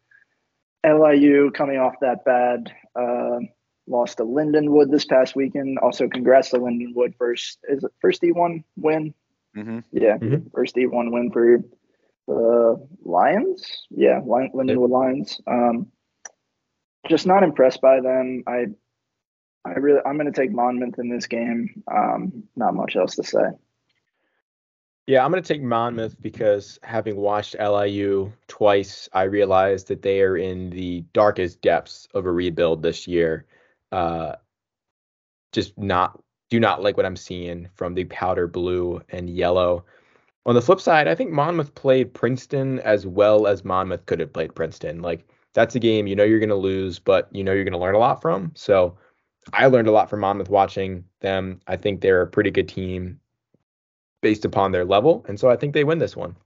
LIU coming off that bad uh, loss to Lindenwood this past weekend. Also, congrats to Lindenwood first is it first D1 win? Mm-hmm. Yeah, mm-hmm. first D1 win for the Lions. Yeah, Lindenwood Lions. Um, just not impressed by them. I I really I'm going to take Monmouth in this game. Um, not much else to say. Yeah, I'm going to take Monmouth because having watched LIU twice, I realized that they are in the darkest depths of a rebuild this year. Uh, just not do not like what I'm seeing from the powder blue and yellow. On the flip side, I think Monmouth played Princeton as well as Monmouth could have played Princeton. Like that's a game you know you're going to lose, but you know you're going to learn a lot from. So I learned a lot from Monmouth watching them. I think they're a pretty good team based upon their level, and so I think they win this one.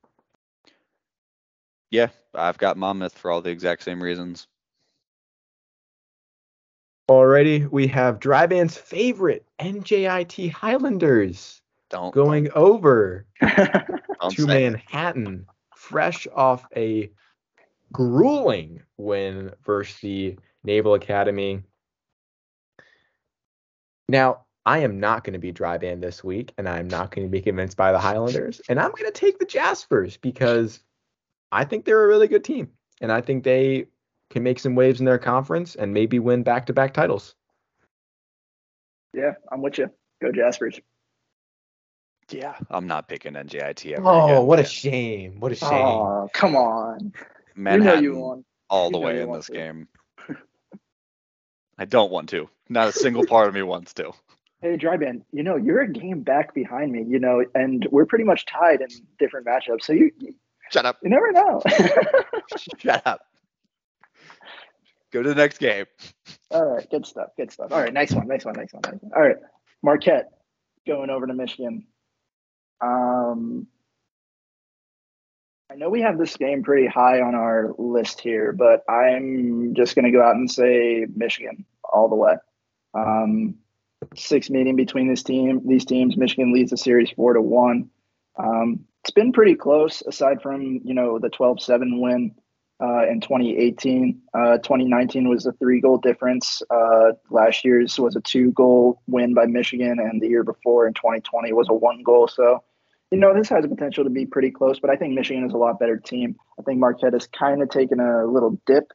Yeah, I've got Monmouth for all the exact same reasons. Already, we have Dryband's favorite NJIT Highlanders Don't going don't, over to say. Manhattan, fresh off a grueling win versus the Naval Academy. Now, I am not going to be dry band this week, and I'm not going to be convinced by the Highlanders, and I'm going to take the Jaspers because I think they're a really good team, and I think they can make some waves in their conference and maybe win back-to-back titles. yeah, I'm with you. Go Jaspers. Yeah, I'm not picking NJIT ever Oh, again, what a shame! What a shame! Oh, come on. Manhattan you know you won. all you the know way in this to. game. I don't want to. Not a single part of me wants to. Hey, Dryban, you know, you're a game back behind me, you know, and we're pretty much tied in different matchups. So you you Shut up. You never know. Shut up. Go to the next game. All right, good stuff. Good stuff. All right, nice one, nice one, nice one, nice one. All right, Marquette going over to Michigan. Um, I know we have this game pretty high on our list here, but I'm just going to go out and say Michigan all the way. Um, six meeting between this team, these teams. Michigan leads the series four to one. Um, it's been pretty close, aside from you know the 12-7 win uh, in 2018. Uh, 2019 was a three goal difference. Uh, last year's was a two goal win by Michigan, and the year before in 2020 was a one goal. So, you know, this has the potential to be pretty close, but I think Michigan is a lot better team. I think Marquette has kind of taken a little dip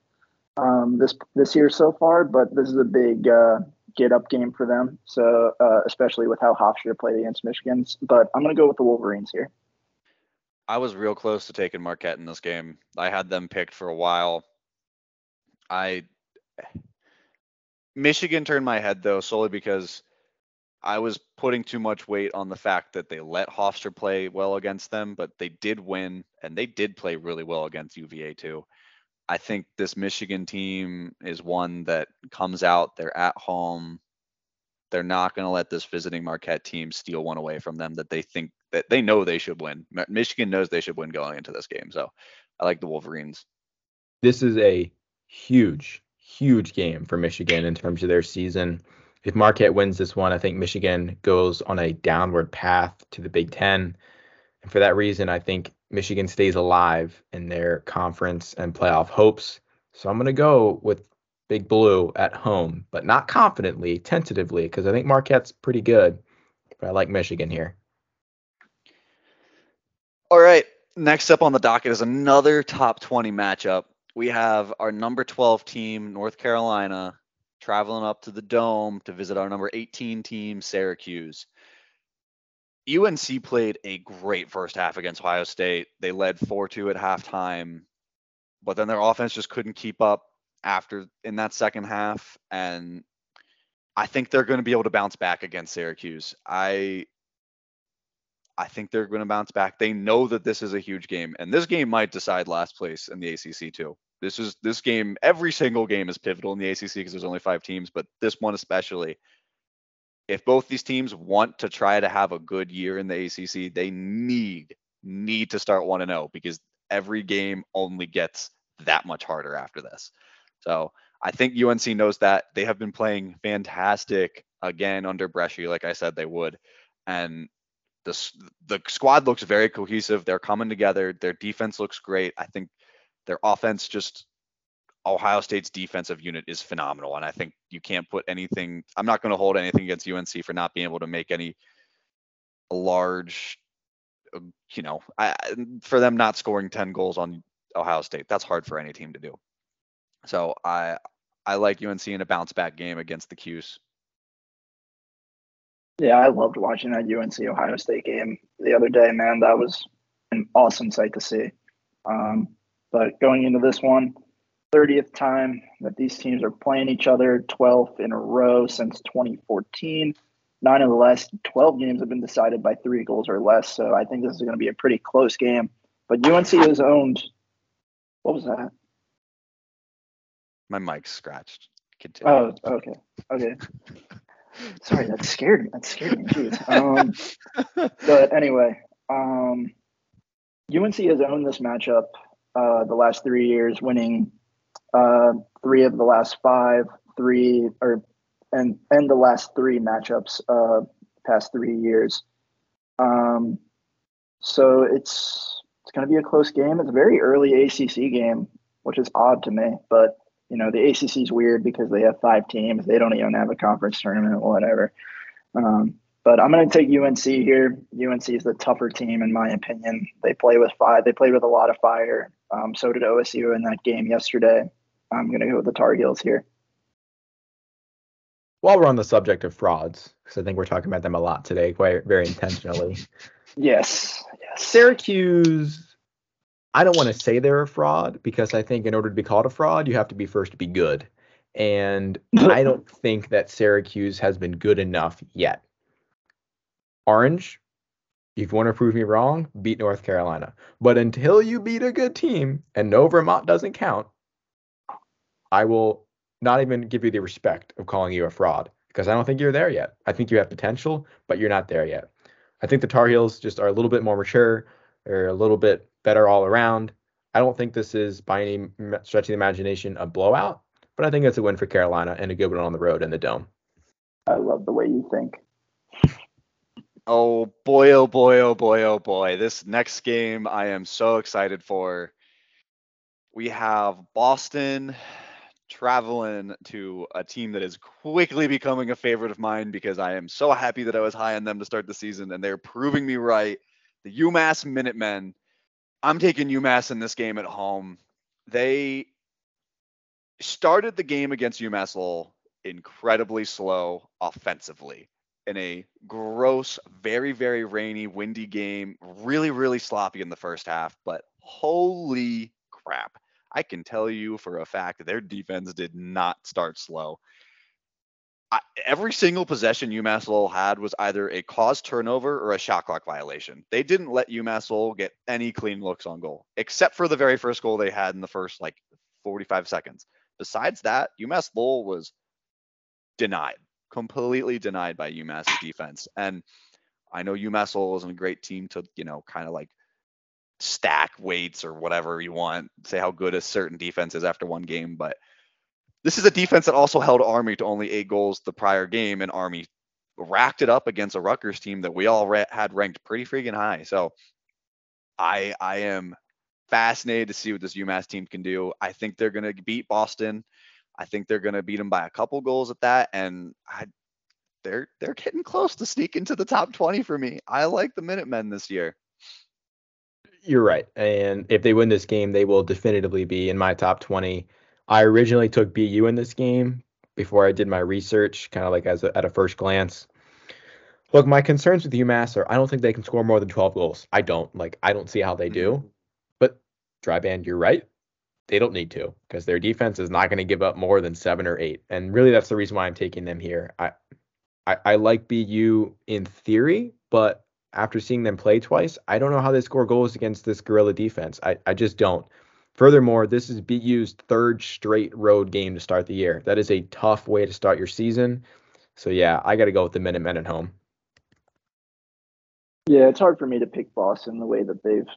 um, this this year so far, but this is a big uh, get up game for them. So, uh, especially with how Hofstra played against Michigan's, but I'm going to go with the Wolverines here. I was real close to taking Marquette in this game. I had them picked for a while. I Michigan turned my head though solely because I was putting too much weight on the fact that they let Hofstra play well against them, but they did win and they did play really well against UVA too. I think this Michigan team is one that comes out, they're at home. They're not going to let this visiting Marquette team steal one away from them that they think that they know they should win. Michigan knows they should win going into this game. So I like the Wolverines. this is a huge, huge game for Michigan in terms of their season. If Marquette wins this one, I think Michigan goes on a downward path to the Big Ten. And for that reason, I think Michigan stays alive in their conference and playoff hopes. So I'm going to go with Big Blue at home, but not confidently, tentatively, because I think Marquette's pretty good. But I like Michigan here. All right. Next up on the docket is another top 20 matchup. We have our number 12 team, North Carolina, traveling up to the Dome to visit our number 18 team, Syracuse. UNC played a great first half against Ohio State. They led 4 2 at halftime, but then their offense just couldn't keep up after in that second half. And I think they're going to be able to bounce back against Syracuse. I I think they're going to bounce back. They know that this is a huge game, and this game might decide last place in the ACC too. This is this game. Every single game is pivotal in the ACC because there's only five teams, but this one especially. If both these teams want to try to have a good year in the ACC, they need need to start one and zero because every game only gets that much harder after this. So I think UNC knows that they have been playing fantastic again under Breschi, like I said they would, and the the squad looks very cohesive. They're coming together. Their defense looks great. I think their offense just Ohio State's defensive unit is phenomenal, and I think you can't put anything. I'm not going to hold anything against UNC for not being able to make any large, uh, you know, I, for them not scoring 10 goals on Ohio State. That's hard for any team to do. So I I like UNC in a bounce back game against the Cuse. Yeah, I loved watching that UNC Ohio State game the other day, man. That was an awesome sight to see. Um, but going into this one, 30th time that these teams are playing each other, 12th in a row since 2014. Nine of the last 12 games have been decided by three goals or less. So I think this is going to be a pretty close game. But UNC has owned. What was that? My mic's scratched. Continue. Oh, okay. Okay. Sorry, that scared me. That scared me. Jeez. Um, but anyway, um, UNC has owned this matchup uh, the last three years, winning uh, three of the last five, three or and and the last three matchups uh, past three years. Um, so it's it's going to be a close game. It's a very early ACC game, which is odd to me, but you know the ACC is weird because they have five teams. They don't even have a conference tournament, whatever. Um, but I'm going to take UNC here. UNC is the tougher team, in my opinion. They play with five. They played with a lot of fire. Um, so did OSU in that game yesterday. I'm going to go with the Tar Heels here. While we're on the subject of frauds, because I think we're talking about them a lot today, quite very intentionally. yes. Yes. Syracuse, I don't want to say they're a fraud because I think in order to be called a fraud, you have to be first to be good. And I don't think that Syracuse has been good enough yet. Orange, if you want to prove me wrong, beat North Carolina. But until you beat a good team and no Vermont doesn't count, I will not even give you the respect of calling you a fraud because I don't think you're there yet. I think you have potential, but you're not there yet. I think the Tar Heels just are a little bit more mature, They're a little bit better all around. I don't think this is by any stretch of the imagination a blowout, but I think it's a win for Carolina and a good one on the road in the dome. I love the way you think. Oh boy, oh boy, oh boy, oh boy. This next game I am so excited for. We have Boston traveling to a team that is quickly becoming a favorite of mine because I am so happy that I was high on them to start the season and they're proving me right. The UMass Minutemen. I'm taking UMass in this game at home. They started the game against UMass Lowell incredibly slow offensively in a gross, very, very rainy, windy game. Really, really sloppy in the first half, but holy crap. I can tell you for a fact their defense did not start slow. Every single possession UMass Lowell had was either a cause turnover or a shot clock violation. They didn't let UMass Lowell get any clean looks on goal, except for the very first goal they had in the first like 45 seconds. Besides that, UMass Lowell was denied, completely denied by UMass defense. And I know UMass Lowell isn't a great team to, you know, kind of like stack weights or whatever you want, say how good a certain defense is after one game. But this is a defense that also held Army to only eight goals the prior game, and Army racked it up against a Rutgers team that we all ra- had ranked pretty freaking high. So I I am fascinated to see what this UMass team can do. I think they're going to beat Boston. I think they're going to beat them by a couple goals at that, and I, they're they're getting close to sneak into the top 20 for me. I like the Minutemen this year. You're right. And if they win this game, they will definitively be in my top 20. I originally took BU in this game before I did my research, kind of like as a, at a first glance. Look, my concerns with UMass are I don't think they can score more than 12 goals. I don't. Like, I don't see how they do. Mm-hmm. But Dryband, you're right. They don't need to because their defense is not going to give up more than seven or eight. And really, that's the reason why I'm taking them here. I, I, I like BU in theory, but after seeing them play twice, I don't know how they score goals against this Gorilla defense. I, I just don't. Furthermore, this is BU's third straight road game to start the year. That is a tough way to start your season. So yeah, I got to go with the Minutemen at home. Yeah, it's hard for me to pick Boston the way that they've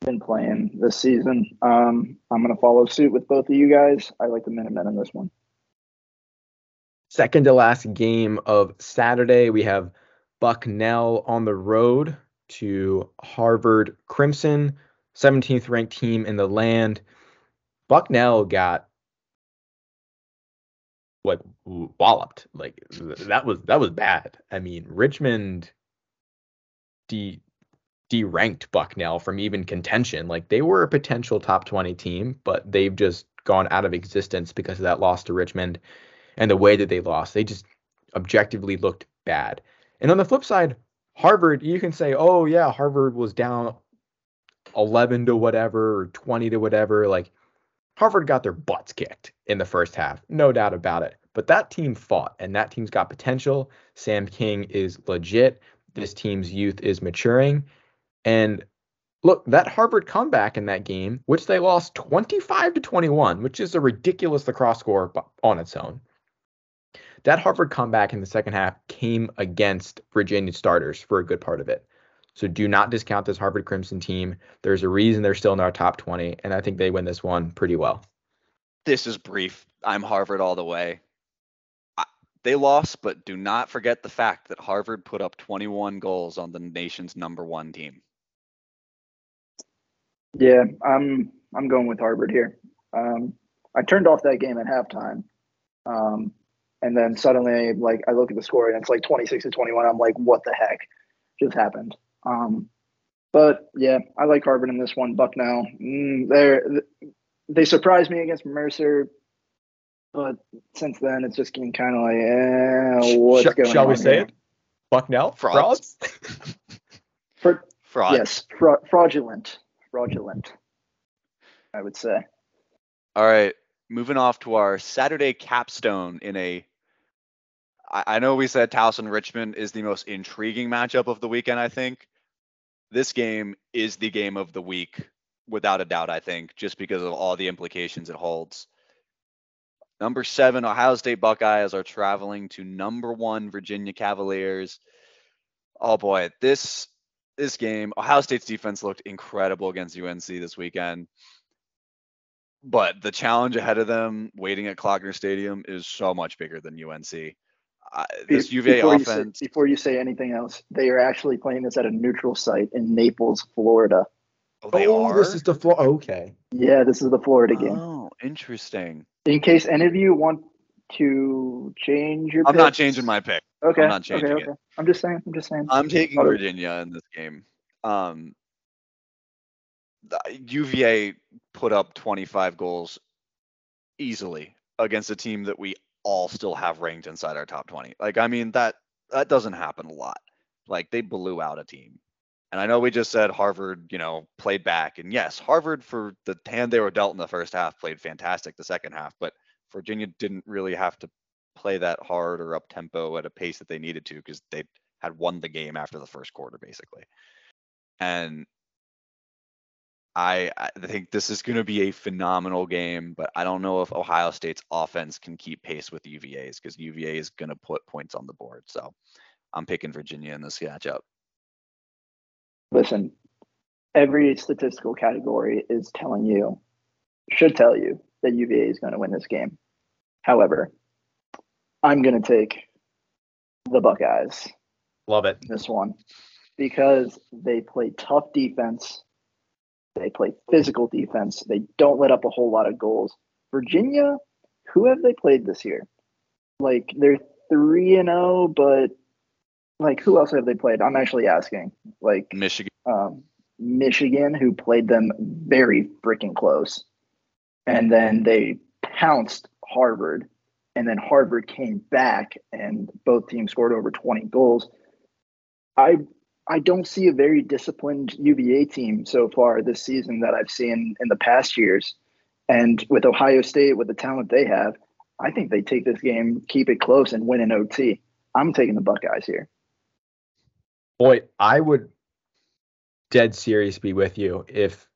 been playing this season. Um, I'm going to follow suit with both of you guys. I like the Minutemen in this one. Second to last game of Saturday, we have Bucknell on the road to Harvard Crimson, 17th ranked team in the land. Bucknell got like walloped. Like that was that was bad. I mean, Richmond de deranked Bucknell from even contention. Like they were a potential top 20 team, but they've just gone out of existence because of that loss to Richmond and the way that they lost. They just objectively looked bad. And on the flip side, Harvard, you can say, oh, yeah, Harvard was down 11 to whatever or 20 to whatever. Like, Harvard got their butts kicked in the first half, no doubt about it. But that team fought, and that team's got potential. Sam King is legit. This team's youth is maturing. And look, that Harvard comeback in that game, which they lost 25 to 21, which is a ridiculous lacrosse score on its own. That Harvard comeback in the second half came against Virginia starters for a good part of it. So do not discount this Harvard Crimson team. There's a reason they're still in our top 20, and I think they win this one pretty well. This is brief. I'm Harvard all the way. They lost, but do not forget the fact that Harvard put up 21 goals on the nation's number one team. Yeah, I'm I'm going with Harvard here. Um, I turned off that game at halftime, um, and then suddenly, like, I look at the score and it's like 26 to 21. I'm like, what the heck just happened? Um, but yeah, I like Harvard in this one. Bucknell, mm, they they surprised me against Mercer, but since then it's just getting kind of like, eh, what's Sh- going shall on? we say here? it? Bucknell Frauds. frauds. For, Fraud. yes, fra- fraudulent, fraudulent. I would say. All right, moving off to our Saturday capstone in a. I, I know we said Towson Richmond is the most intriguing matchup of the weekend. I think this game is the game of the week without a doubt. I think just because of all the implications it holds. Number seven, Ohio State Buckeyes are traveling to number one Virginia Cavaliers. Oh boy, this this game, Ohio State's defense looked incredible against UNC this weekend but the challenge ahead of them waiting at Klockner Stadium is so much bigger than UNC. Uh, this Be- UVA before you say- before you say anything else, they are actually playing this at a neutral site in Naples, Florida. oh, they oh, are. this is the floor. Okay. Yeah, this is the Florida game. Oh, interesting. In case any of you want to change your, I'm not changing my pick. Okay, I'm not changing okay, it. okay. I'm just saying. I'm just saying. I'm taking Other- Virginia in this game. Um, the UVA put up 25 goals easily against a team that we all still have ranked inside our top 20. Like, I mean, that that doesn't happen a lot. Like, they blew out a team. And I know we just said Harvard, you know, played back. And yes, Harvard, for the hand they were dealt in the first half, played fantastic the second half. But Virginia didn't really have to play that hard or up tempo at a pace that they needed to because they had won the game after the first quarter, basically. And I, I think this is going to be a phenomenal game, but I don't know if Ohio State's offense can keep pace with UVA's because UVA is going to put points on the board. So I'm picking Virginia in this matchup. Listen, every statistical category is telling you, should tell you that UVA is going to win this game. However, I'm going to take the Buckeyes Love it. this one because they play tough defense. They play physical defense. They don't let up a whole lot of goals. Virginia, who have they played this year? Like they're three and zero, but like who else have they played? I'm actually asking. Like Michigan. um, Michigan, who played them very freaking close, and then they pounced Harvard, and then Harvard came back, and both teams scored over 20 goals. I I don't see a very disciplined UVA team so far this season that I've seen in the past years, and with Ohio State with the talent they have, I think they take this game, keep it close, and win in OT. I'm taking the Buckeyes here. Boy, I would dead serious be with you if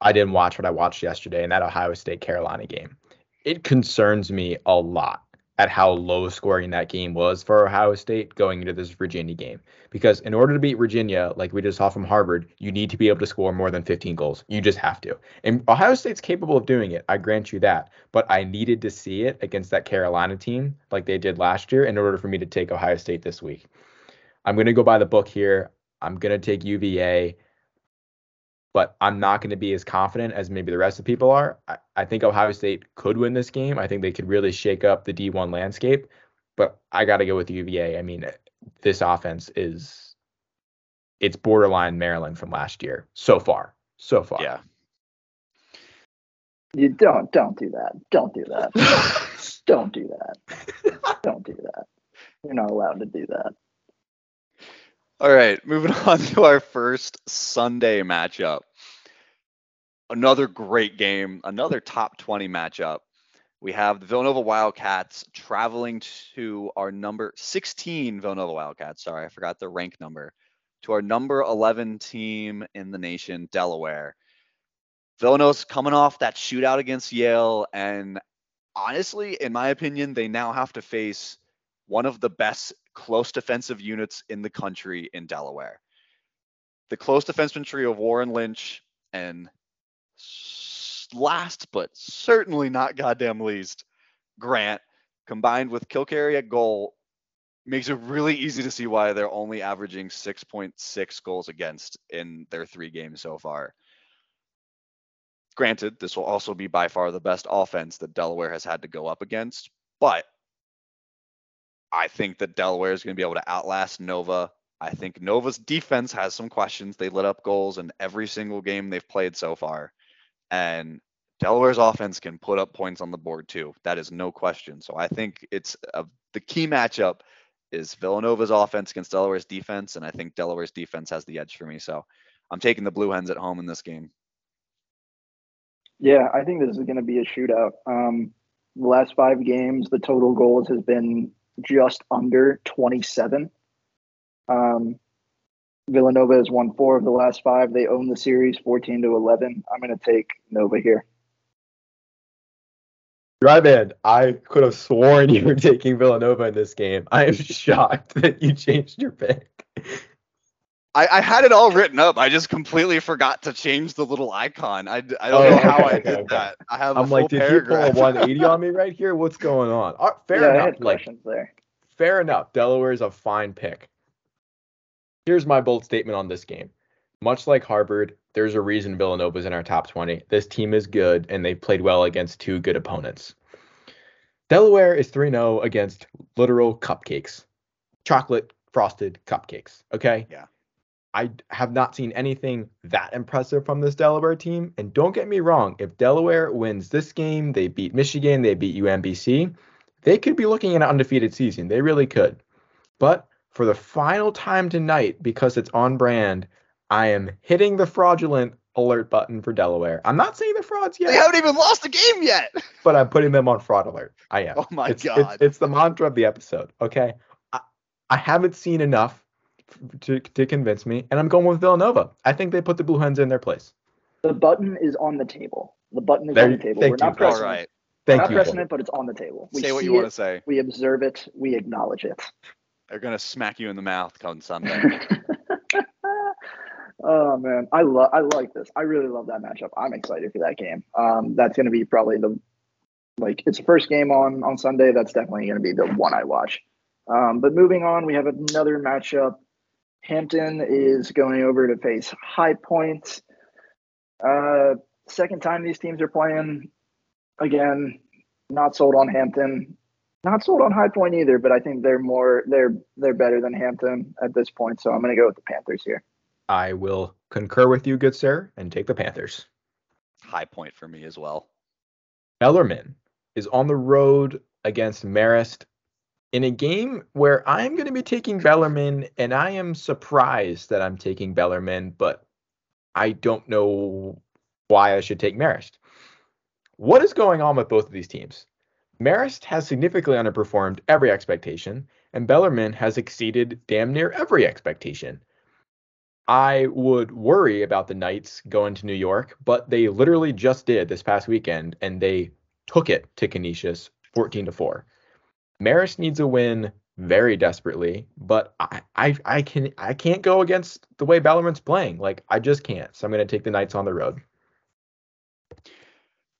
I didn't watch what I watched yesterday in that Ohio State Carolina game. It concerns me a lot at how low scoring that game was for Ohio State going into this Virginia game. Because in order to beat Virginia, like we just saw from Harvard, you need to be able to score more than 15 goals. You just have to. And Ohio State's capable of doing it. I grant you that. But I needed to see it against that Carolina team like they did last year in order for me to take Ohio State this week. I'm going to go by the book here. I'm going to take UVA, but I'm not going to be as confident as maybe the rest of the people are. I, I think Ohio State could win this game. I think they could really shake up the D1 landscape, but I got to go with UVA. I mean, eh, this offense is it's borderline Maryland from last year so far. So far. Yeah. You don't don't do that. Don't do that. don't do that. Don't do that. You're not allowed to do that. All right, moving on to our first Sunday matchup. Another great game, another top 20 matchup. We have the Villanova Wildcats traveling to our number 16 Villanova Wildcats. Sorry, I forgot the rank number. To our number 11 team in the nation, Delaware. Villanova's coming off that shootout against Yale, and honestly, in my opinion, they now have to face one of the best close defensive units in the country in Delaware. The close defenseman trio of Warren Lynch and last but certainly not goddamn least, Grant, combined with Kilcarry at goal, makes it really easy to see why they're only averaging 6.6 goals against in their three games so far. Granted, this will also be by far the best offense that Delaware has had to go up against, but I think that Delaware is going to be able to outlast Nova. I think Nova's defense has some questions. They let up goals in every single game they've played so far. And Delaware's offense can put up points on the board too. That is no question. So I think it's a, the key matchup is Villanova's offense against Delaware's defense, and I think Delaware's defense has the edge for me. So I'm taking the Blue Hens at home in this game. Yeah, I think this is going to be a shootout. Um, the last five games, the total goals has been just under 27. Um, Villanova has won four of the last five. They own the series 14 to 11. I'm going to take Nova here. Drive in. I could have sworn you were taking Villanova in this game. I am shocked that you changed your pick. I, I, had it all written up. I just completely forgot to change the little icon. I, I don't Oh, know how okay, I okay, did okay. that. I have I'm a like, did paragraph. you pull a 180 on me right here? What's going on? Uh, fair yeah, I enough. had Like, questions there. fair enough. Delaware is a fine pick. Here's my bold statement on this game. Much like Harvard, there's a reason Villanova's in our top 20. This team is good, and they played well against two good opponents. Delaware is 3 0 against literal cupcakes, chocolate frosted cupcakes. Okay. Yeah. I have not seen anything that impressive from this Delaware team. And don't get me wrong, if Delaware wins this game, they beat Michigan, they beat UMBC, they could be looking at an undefeated season. They really could. But for the final time tonight, because it's on brand, I am hitting the fraudulent alert button for Delaware. I'm not saying the frauds yet, They haven't even lost a game yet. but I'm putting them on fraud alert. I am. Oh my it's, it's- god. It's, the mantra of the episode. Okay. I, I haven't seen enough to, to convince me, and I'm going with Villanova. I think they put the Blue Hens in their place. The button is on the table. The button is There on the table. thank We're you, not Chris. all pressing right. it. We're Thank not you. pressing Will. it, but it's on the table. We Say what you want it, to say. We observe it. We acknowledge it. They're gonna smack you in the mouth come Sunday. oh man, I love. I like this. I really love that matchup. I'm excited for that game. Um, that's going to be probably the like it's the first game on on Sunday. That's definitely going to be the one I watch. Um, but moving on, we have another matchup. Hampton is going over to face High Point. Uh, second time these teams are playing. Again, not sold on Hampton. Not sold on High Point either, but I think they're more they're they're better than Hampton at this point. So I'm going to go with the Panthers here. I will concur with you, good sir, and take the Panthers. High point for me as well. Bellarmine is on the road against Marist in a game where I'm going to be taking Bellarmine, and I am surprised that I'm taking Bellarmine, but I don't know why I should take Marist. What is going on with both of these teams? Marist has significantly underperformed every expectation, and Bellarmine has exceeded damn near every expectation. I would worry about the Knights going to New York, but they literally just did this past weekend, and they took it to Canisius 14 to 4. Marist needs a win very desperately, but I, I I can I can't go against the way Bellarmine's playing. Like I just can't. So I'm gonna take the Knights on the road.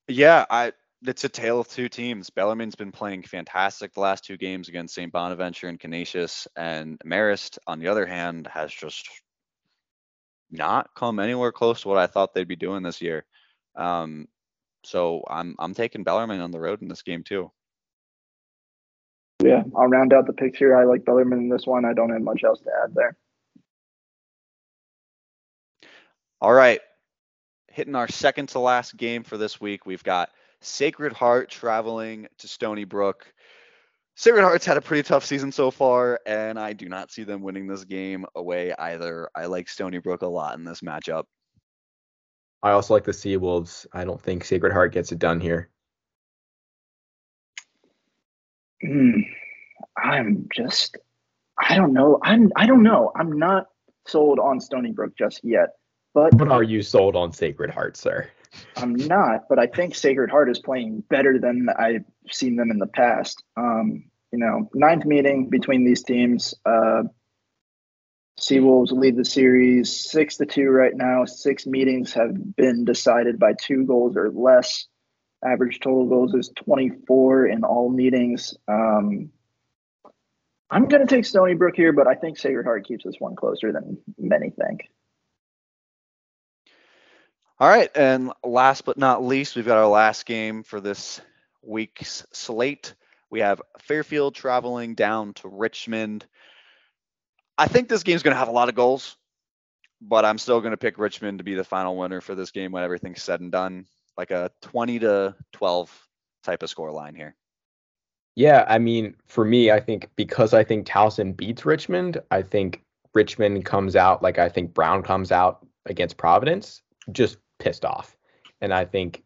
Yeah, I it's a tale of two teams. Bellarmine's been playing fantastic the last two games against St. Bonaventure and Canisius, and Marist, on the other hand, has just not come anywhere close to what I thought they'd be doing this year. Um, so I'm I'm taking Bellarmine on the road in this game too. Yeah, I'll round out the picture. I like Bellarmine in this one. I don't have much else to add there. All right. Hitting our second to last game for this week, we've got Sacred Heart traveling to Stony Brook. Sacred Hearts had a pretty tough season so far, and I do not see them winning this game away either. I like Stony Brook a lot in this matchup. I also like the Seawolves. I don't think Sacred Heart gets it done here. Hmm. I'm just, I don't know. I'm, I don't know. I'm not sold on Stony Brook just yet. But But are you sold on Sacred Heart, sir? I'm not. But I think Sacred Heart is playing better than I've seen them in the past. Um, you know, ninth meeting between these teams. Uh, Seawolves lead the series six to two right now. Six meetings have been decided by two goals or less. Average total goals is 24 in all meetings. Um, I'm going to take Stony Brook here, but I think Sacred Heart keeps this one closer than many think. All right, and last but not least, we've got our last game for this week's slate. We have Fairfield traveling down to Richmond. I think this game's going to have a lot of goals, but I'm still going to pick Richmond to be the final winner for this game when everything's said and done, like a 20 to 12 type of score line here. Yeah, I mean, for me, I think because I think Towson beats Richmond, I think Richmond comes out like I think Brown comes out against Providence, just pissed off. And I think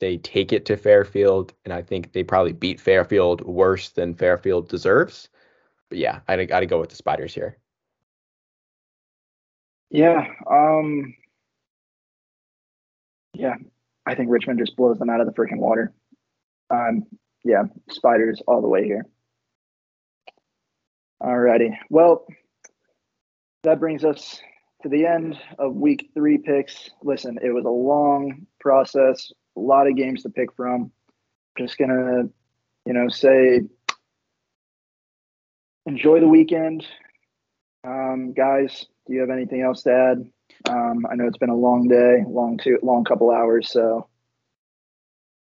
they take it to Fairfield, and I think they probably beat Fairfield worse than Fairfield deserves. But yeah, I got to go with the Spiders here. Yeah, um, yeah, I think Richmond just blows them out of the freaking water. Um, yeah, Spiders all the way here. Alrighty, well, that brings us to the end of week three picks. Listen, it was a long process, a lot of games to pick from. Just gonna, you know, say enjoy the weekend. Um, guys, do you have anything else to add? Um, I know it's been a long day, long two, long couple hours. So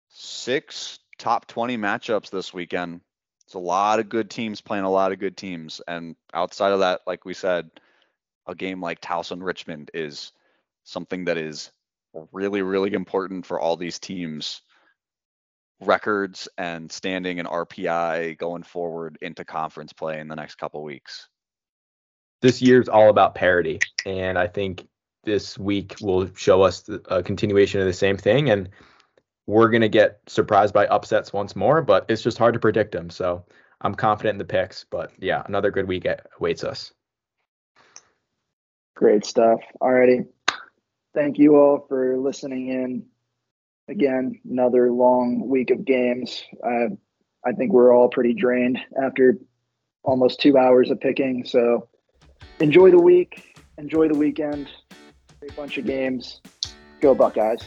six top 20 matchups this weekend. It's a lot of good teams playing a lot of good teams. And outside of that, like we said, a game like Towson Richmond is something that is really, really important for all these teams records and standing and RPI going forward into conference play in the next couple weeks. This year's all about parity, and I think this week will show us a continuation of the same thing. And we're gonna get surprised by upsets once more, but it's just hard to predict them. So I'm confident in the picks. But yeah, another good week awaits us. Great stuff. Alrighty. Thank you all for listening in again, another long week of games. Uh, I think we're all pretty drained after almost two hours of picking. So enjoy the week, enjoy the weekend. Great bunch of games. Go Buckeyes.